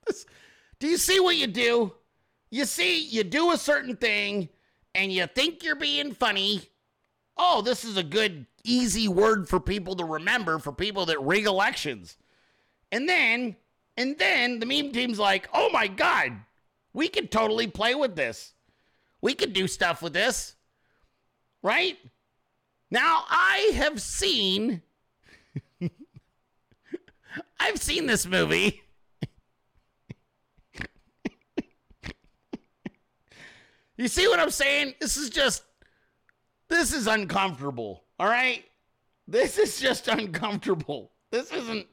This, do you see what you do? You see, you do a certain thing and you think you're being funny. Oh, this is a good, easy word for people to remember for people that rig elections. And then, and then the meme team's like, oh my God, we could totally play with this. We could do stuff with this. Right? Now, I have seen. <laughs> I've seen this movie. <laughs> you see what I'm saying? This is just. This is uncomfortable. All right? This is just uncomfortable. This isn't.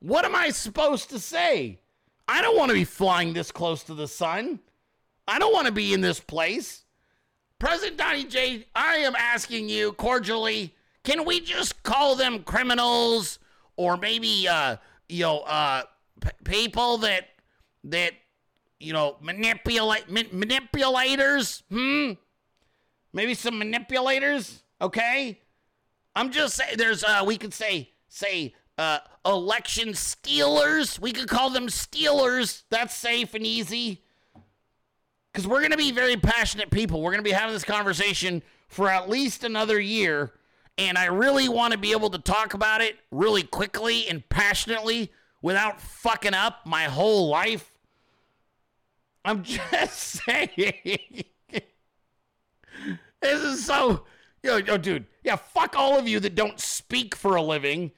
What am I supposed to say? I don't want to be flying this close to the sun. I don't want to be in this place. President Donnie J, I am asking you cordially, can we just call them criminals or maybe uh you know uh p- people that that you know manipulate ma- manipulators? Hmm? Maybe some manipulators, okay? I'm just saying there's uh we could say say uh election stealers. We could call them stealers. That's safe and easy because we're going to be very passionate people. We're going to be having this conversation for at least another year. And I really want to be able to talk about it really quickly and passionately without fucking up my whole life. I'm <laughs> just saying. this is so. Yo, yo, dude. Yeah, fuck all of you that don't speak for a living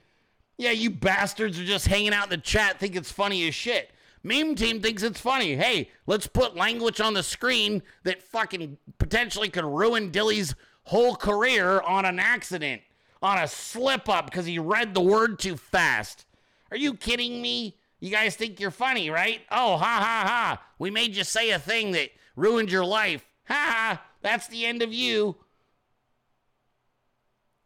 Yeah, you bastards are just hanging out in the chat, think it's funny as shit. Meme team thinks it's funny. Hey, let's put language on the screen that fucking potentially could ruin Dilley's whole career on an accident, on a slip up because he read the word too fast. Are you kidding me? You guys think you're funny, right? Oh, ha ha ha. We made you say a thing that ruined your life. Ha ha. That's the end of you.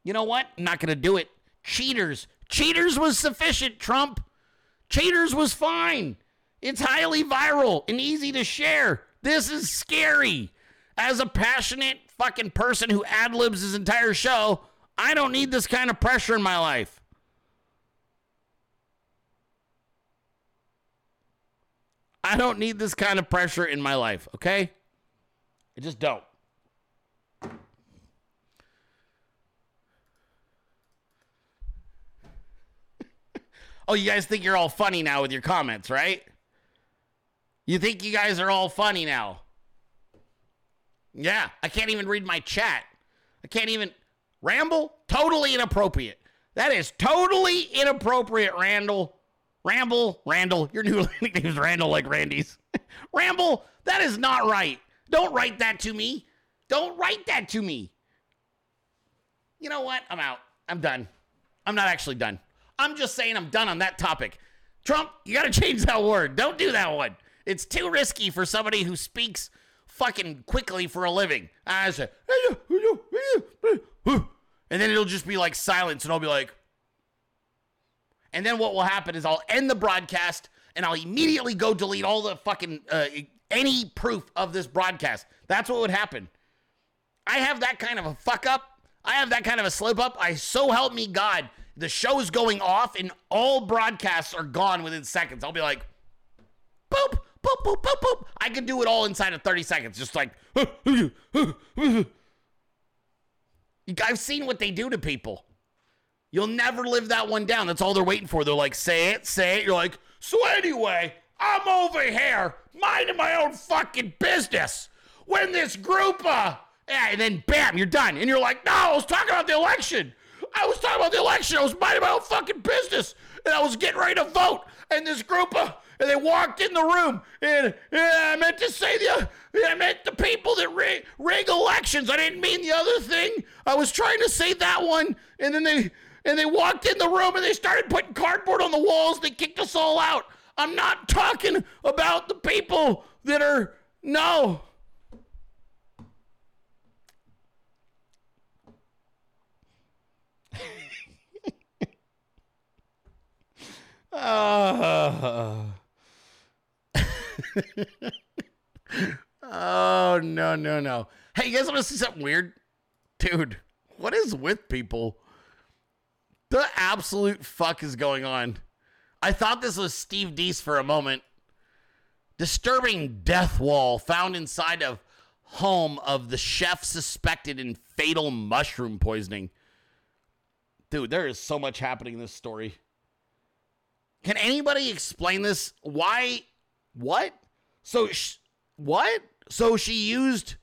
You know what? I'm not going to do it. Cheaters. Cheaters was sufficient, Trump. Cheaters was fine. It's highly viral and easy to share. This is scary. As a passionate fucking person who ad libs his entire show, I don't need this kind of pressure in my life. I don't need this kind of pressure in my life, okay? I just don't. <laughs> oh, you guys think you're all funny now with your comments, right? You think you guys are all funny now? Yeah, I can't even read my chat. I can't even ramble. Totally inappropriate. That is totally inappropriate, Randall. Ramble, Randall. Your new <laughs> nickname is Randall, like Randy's. <laughs> Ramble. That is not right. Don't write that to me. Don't write that to me. You know what? I'm out. I'm done. I'm not actually done. I'm just saying I'm done on that topic. Trump, you got to <laughs> change that word. Don't do that one. It's too risky for somebody who speaks fucking quickly for a living. I say, and then it'll just be like silence, and I'll be like, and then what will happen is I'll end the broadcast and I'll immediately go delete all the fucking uh, any proof of this broadcast. That's what would happen. I have that kind of a fuck up. I have that kind of a slip up. I so help me God. The show is going off and all broadcasts are gone within seconds. I'll be like, boop, boop, boop, boop, boop. I can do it all inside of 30 seconds. Just like, I've seen what they do to people. You'll never live that one down. That's all they're waiting for. They're like, say it, say it. You're like, so anyway, I'm over here minding my own fucking business when this group, uh, and then bam, you're done. And you're like, no, I was talking about the election. I was talking about the election. I was minding my own fucking business. And I was getting ready to vote. And this group of, and they walked in the room. And, and I meant to say the, I meant the people that rig, rig elections. I didn't mean the other thing. I was trying to say that one. And then they, and they walked in the room and they started putting cardboard on the walls. They kicked us all out. I'm not talking about the people that are, no. Uh, <laughs> oh no no no! Hey, you guys want to see something weird, dude? What is with people? The absolute fuck is going on? I thought this was Steve Deace for a moment. Disturbing death wall found inside of home of the chef suspected in fatal mushroom poisoning. Dude, there is so much happening in this story. Can anybody explain this? Why? What? So, sh- what? So she used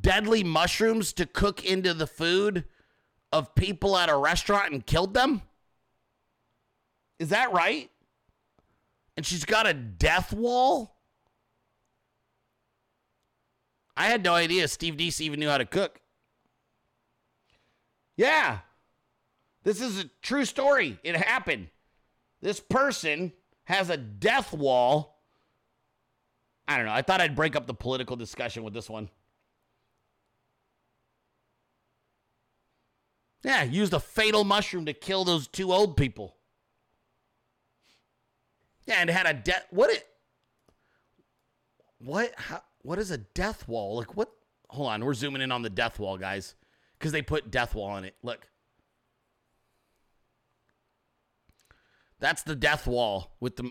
deadly mushrooms to cook into the food of people at a restaurant and killed them? Is that right? And she's got a death wall? I had no idea Steve Deace even knew how to cook. Yeah. This is a true story. It happened. This person has a death wall. I don't know. I thought I'd break up the political discussion with this one. Yeah, used a fatal mushroom to kill those two old people. Yeah, and had a death. What it? What? How, what is a death wall? Like what? Hold on, we're zooming in on the death wall, guys, because they put death wall on it. Look. That's the death wall with the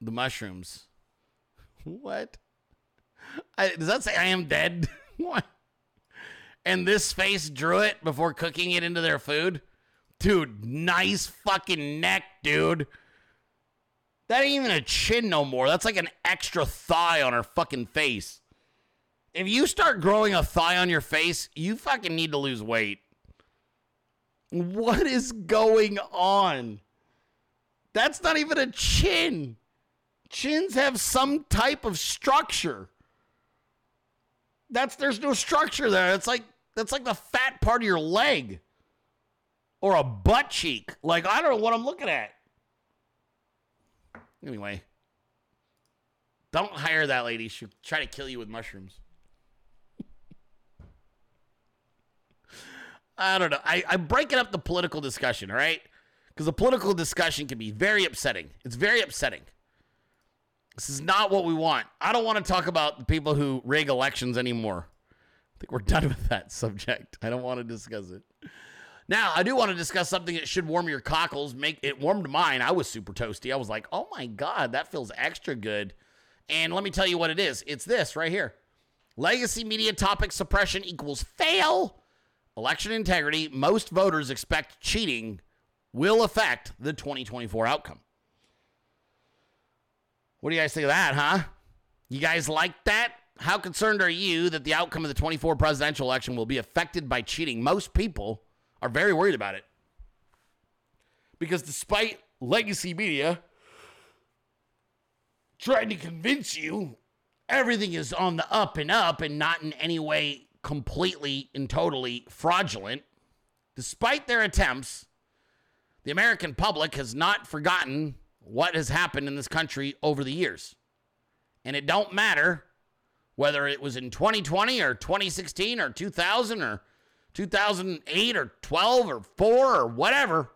the mushrooms. What? I, does that say I am dead? <laughs> what? And this face drew it before cooking it into their food? Dude, nice fucking neck, dude. That ain't even a chin no more. That's like an extra thigh on her fucking face. If you start growing a thigh on your face, you fucking need to lose weight. What is going on? That's not even a chin. Chins have some type of structure. That's there's no structure there. It's like that's like the fat part of your leg or a butt cheek. Like I don't know what I'm looking at. Anyway, don't hire that lady. She'll try to kill you with mushrooms. <laughs> I don't know. I, I'm breaking up the political discussion, all right? Because the political discussion can be very upsetting. It's very upsetting. This is not what we want. I don't want to talk about the people who rig elections anymore. I think we're done <laughs> with that subject. I don't want to discuss it. Now, I do want to discuss something that should warm your cockles. Make it warmed mine. I was super toasty. I was like, "Oh my god, that feels extra good." And let me tell you what it is. It's this right here. Legacy media topic suppression equals fail. Election integrity. Most voters expect cheating will affect the 2024 outcome. What do you guys think of that, huh? You guys like that? How concerned are you that the outcome of the 24 presidential election will be affected by cheating? Most people are very worried about it. Because despite legacy media trying to convince you everything is on the up and up and not in any way completely and totally fraudulent, despite their attempts, the American public has not forgotten what has happened in this country over the years. And it don't matter whether it was in 2020 or 2016 or 2000 or 2008 or 12 or 4 or whatever.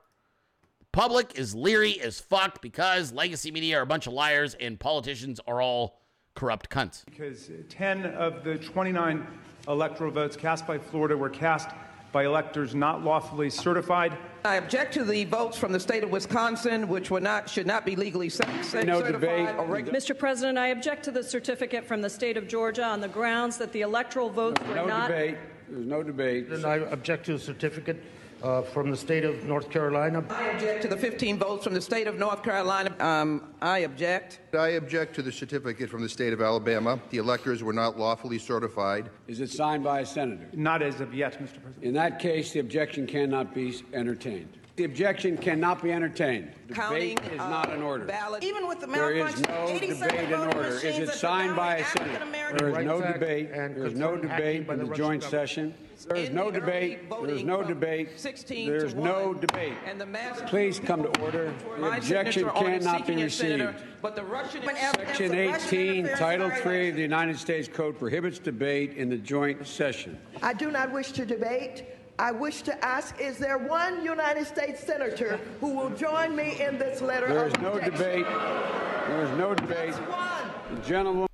The public is leery as fuck because legacy media are a bunch of liars and politicians are all corrupt cunts. Because 10 of the 29 electoral votes cast by Florida were cast by electors not lawfully certified. I object to the votes from the state of Wisconsin, which were not should not be legally cer- No certified debate. or regu- Mr. President, I object to the certificate from the state of Georgia on the grounds that the electoral votes were No not. debate. There's no debate. And I object to the certificate uh, from the state of North Carolina. I object to the 15 votes from the state of North Carolina. Um, I object. I object to the certificate from the state of Alabama. The electors were not lawfully certified. Is it signed by a senator? Not as of yet, Mr. President. In that case, the objection cannot be entertained. The objection cannot be entertained. Counting, Debate is not in order. Ballot. Even with the There is no debate in order. Is it signed by a African senator? There is no debate. and There is no debate in the the joint government. session. There is no the debate. There is no debate. 16 There to is no debate. and the Please come to order. The objection signature on it cannot be seeking senator, received. But the Russian Section 18, Title 3 of the United States Code prohibits debate in the joint session. I do not wish to debate. I wish to ask, is there one United States senator who will join me in this letter There of is no debate. There is no debate. The gentleman.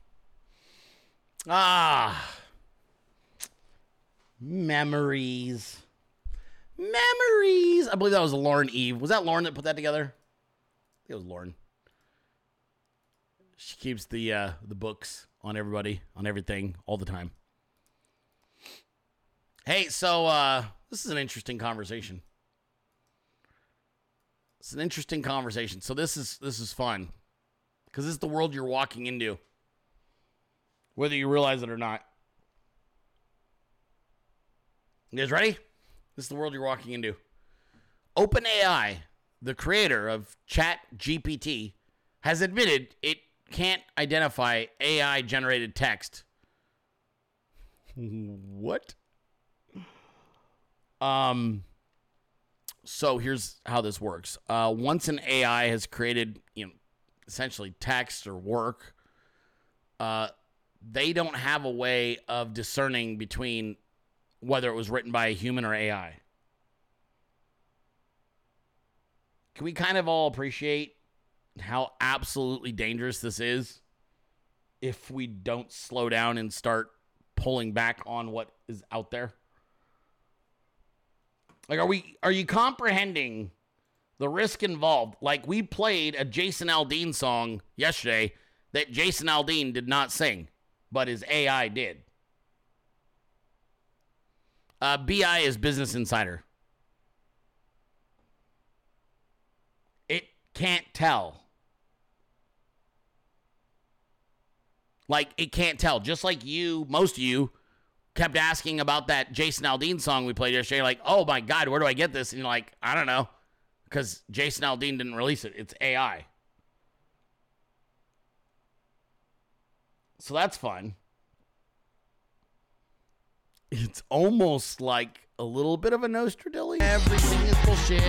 Ah. Memories. Memories. I believe that was Lauren Eve. Was that Lauren that put that together? I think it was Lauren. She keeps the uh, the books on everybody, on everything, all the time. Hey, so uh, this is an interesting conversation. It's an interesting conversation. So this is this is fun because this is the world you're walking into, whether you realize it or not. You guys ready? This is the world you're walking into. OpenAI, the creator of Chat GPT, has admitted it can't identify AI generated text. <laughs> what? Um so here's how this works. Uh, once an AI has created, you know, essentially text or work, uh, they don't have a way of discerning between whether it was written by a human or AI. Can we kind of all appreciate how absolutely dangerous this is if we don't slow down and start pulling back on what is out there? Like, are we are you comprehending the risk involved? Like, we played a Jason Aldean song yesterday that Jason Aldean did not sing, but his AI did. Uh, BI is Business Insider. It can't tell. Like, it can't tell. Just like you, most of you, kept asking about that Jason Aldean song we played yesterday. Like, oh my God, where do I get this? And you're like, I don't know. Because Jason Aldean didn't release it. It's AI. So that's fun. It's almost like a little bit of a Nostradilly. Everything is bullshit.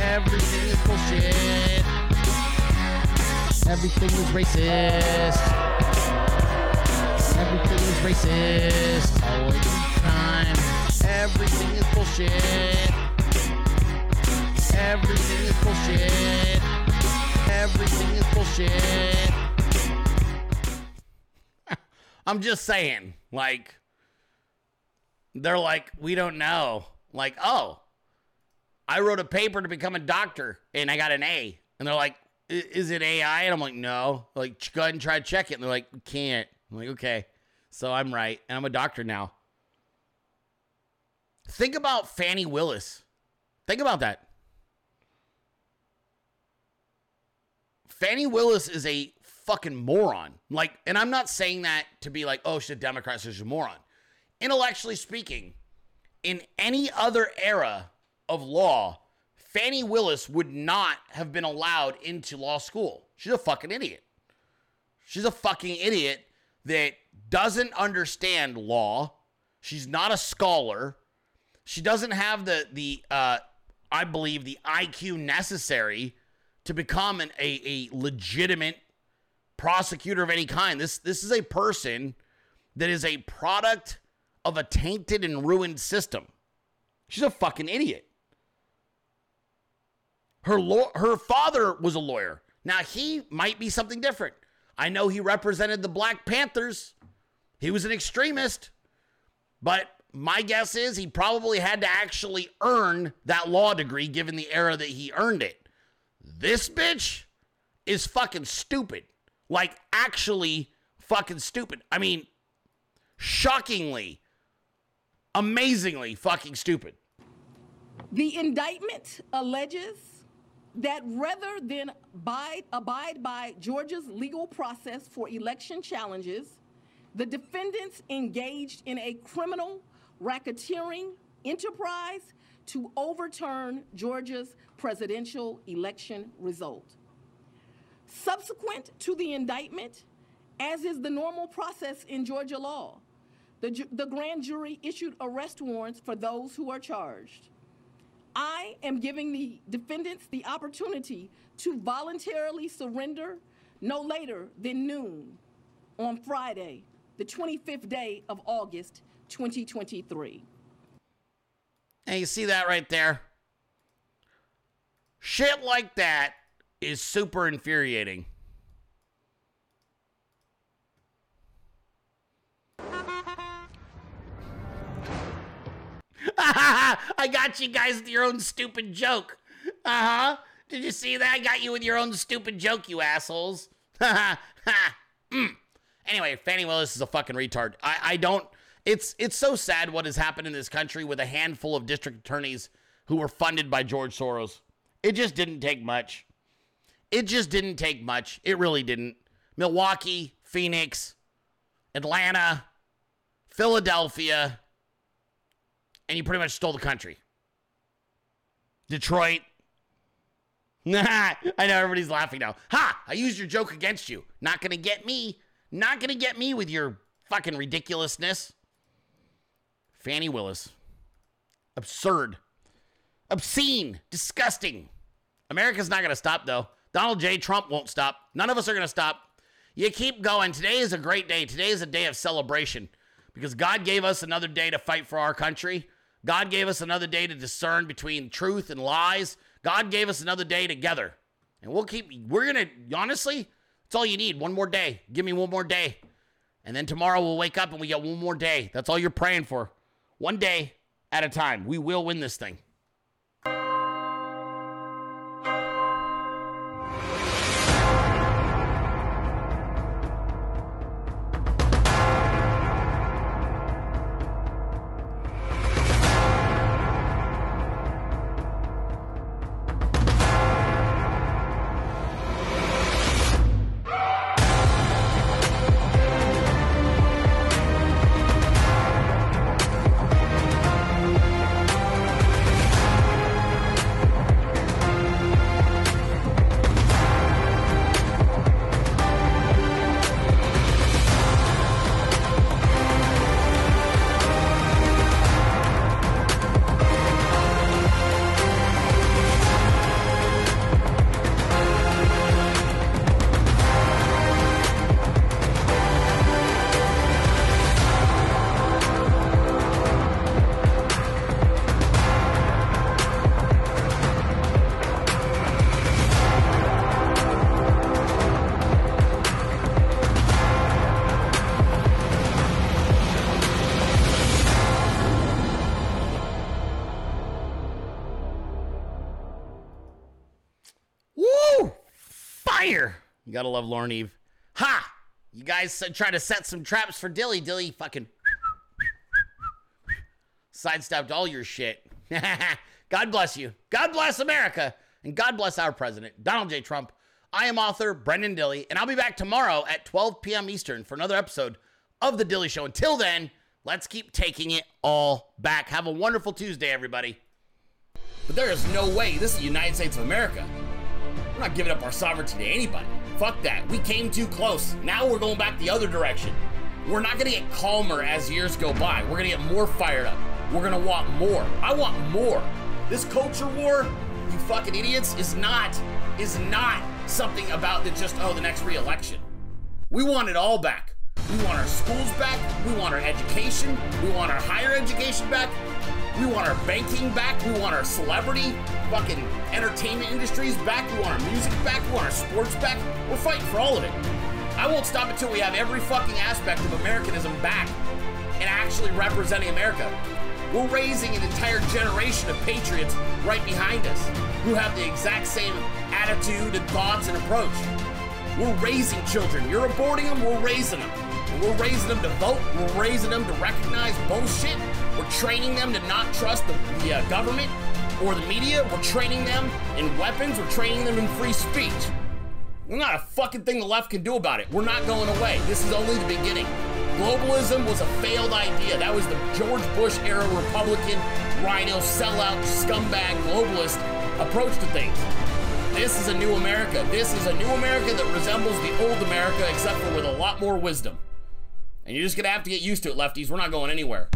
Everything is bullshit. Everything is racist. Everything is racist. All the time. Everything is bullshit. Everything is bullshit. Everything is bullshit. <laughs> I'm just saying, like, they're like, we don't know. Like, oh, I wrote a paper to become a doctor and I got an A. And they're like, is it AI? And I'm like, no. Like, go ahead and try to check it. And they're like, can't. I'm like, okay. So I'm right. And I'm a doctor now. Think about Fani Willis. Think about that. Fani Willis is a fucking moron. Like, and I'm not saying that to be like, oh, she's a Democrat, so she's a moron. Intellectually speaking, in any other era of law, Fani Willis would not have been allowed into law school. She's a fucking idiot. She's a fucking idiot that doesn't understand law. She's not a scholar. She doesn't have the the uh, I believe the IQ necessary to become an, a, a legitimate prosecutor of any kind. This this is a person that is a product of a tainted and ruined system. She's a fucking idiot. Her law, her father was a lawyer. Now he might be something different. I know he represented the Black Panthers. He was an extremist. But my guess is he probably had to actually earn that law degree given the era that he earned it. This bitch is fucking stupid. Like, actually fucking stupid. I mean, shockingly, amazingly fucking stupid. The indictment alleges that rather than abide, abide by Georgia's legal process for election challenges, the defendants engaged in a criminal racketeering enterprise to overturn Georgia's presidential election result. Subsequent to the indictment, as is the normal process in Georgia law, the, the grand jury issued arrest warrants for those who are charged. I am giving the defendants the opportunity to voluntarily surrender no later than noon on Friday, the 25th day of August, 2023. And you see that right there? Shit like that is super infuriating. <laughs> I got you guys with your own stupid joke. Uh huh. Did you see that? I got you with your own stupid joke, you assholes. <laughs> Mm. Anyway, Fani Willis is a fucking retard. I, I don't. It's it's so sad what has happened in this country with a handful of district attorneys who were funded by George Soros. It just didn't take much. It just didn't take much. It really didn't. Milwaukee, Phoenix, Atlanta, Philadelphia, and you pretty much stole the country. Detroit. Nah, <laughs> I know everybody's laughing now. Ha! I used your joke against you. Not gonna get me. Not gonna get me with your fucking ridiculousness. Fani Willis. Absurd. Obscene. Disgusting. America's not gonna stop though. Donald J. Trump won't stop. None of us are gonna stop. You keep going. Today is a great day. Today is a day of celebration because God gave us another day to fight for our country. God gave us another day to discern between truth and lies. God gave us another day together. And we'll keep, we're going to, honestly, it's all you need. One more day. Give me one more day. And then tomorrow we'll wake up and we get one more day. That's all you're praying for. One day at a time. We will win this thing. You gotta love Lauren Eve. Ha! You guys try to set some traps for Dilley. Dilley fucking sidestepped all your shit. <laughs> God bless you. God bless America. And God bless our president, Donald J. Trump. I am author Brenden Dilley, and I'll be back tomorrow at 12 p.m. Eastern for another episode of The Dilley Show. Until then, let's keep taking it all back. Have a wonderful Tuesday, everybody. But there is no way this is the United States of America. We're not giving up our sovereignty to anybody. Fuck that. We came too close. Now we're going back the other direction. We're not gonna get calmer as years go by. We're gonna get more fired up. We're gonna want more. I want more. This culture war, you fucking idiots, is not is not something about the just oh the next re-election. We want it all back. We want our schools back. We want our education. We want our higher education back. We want our banking back. We want our celebrity fucking entertainment industries back. We want our music back. We want our sports back. We're fighting for all of it. I won't stop until we have every fucking aspect of Americanism back and actually representing America. We're raising an entire generation of patriots right behind us who have the exact same attitude and thoughts and approach. We're raising children. You're aborting them, we're raising them. We're raising them to vote. We're raising them to recognize bullshit. We're training them to not trust the, the uh, government or the media. We're training them in weapons. We're training them in free speech. There's not a fucking thing the left can do about it. We're not going away. This is only the beginning. Globalism was a failed idea. That was the George Bush era Republican, RINO, sellout, scumbag, globalist approach to things. This is a new America. This is a new America that resembles the old America, except for with a lot more wisdom. And you're just gonna have to get used to it, lefties. We're not going anywhere.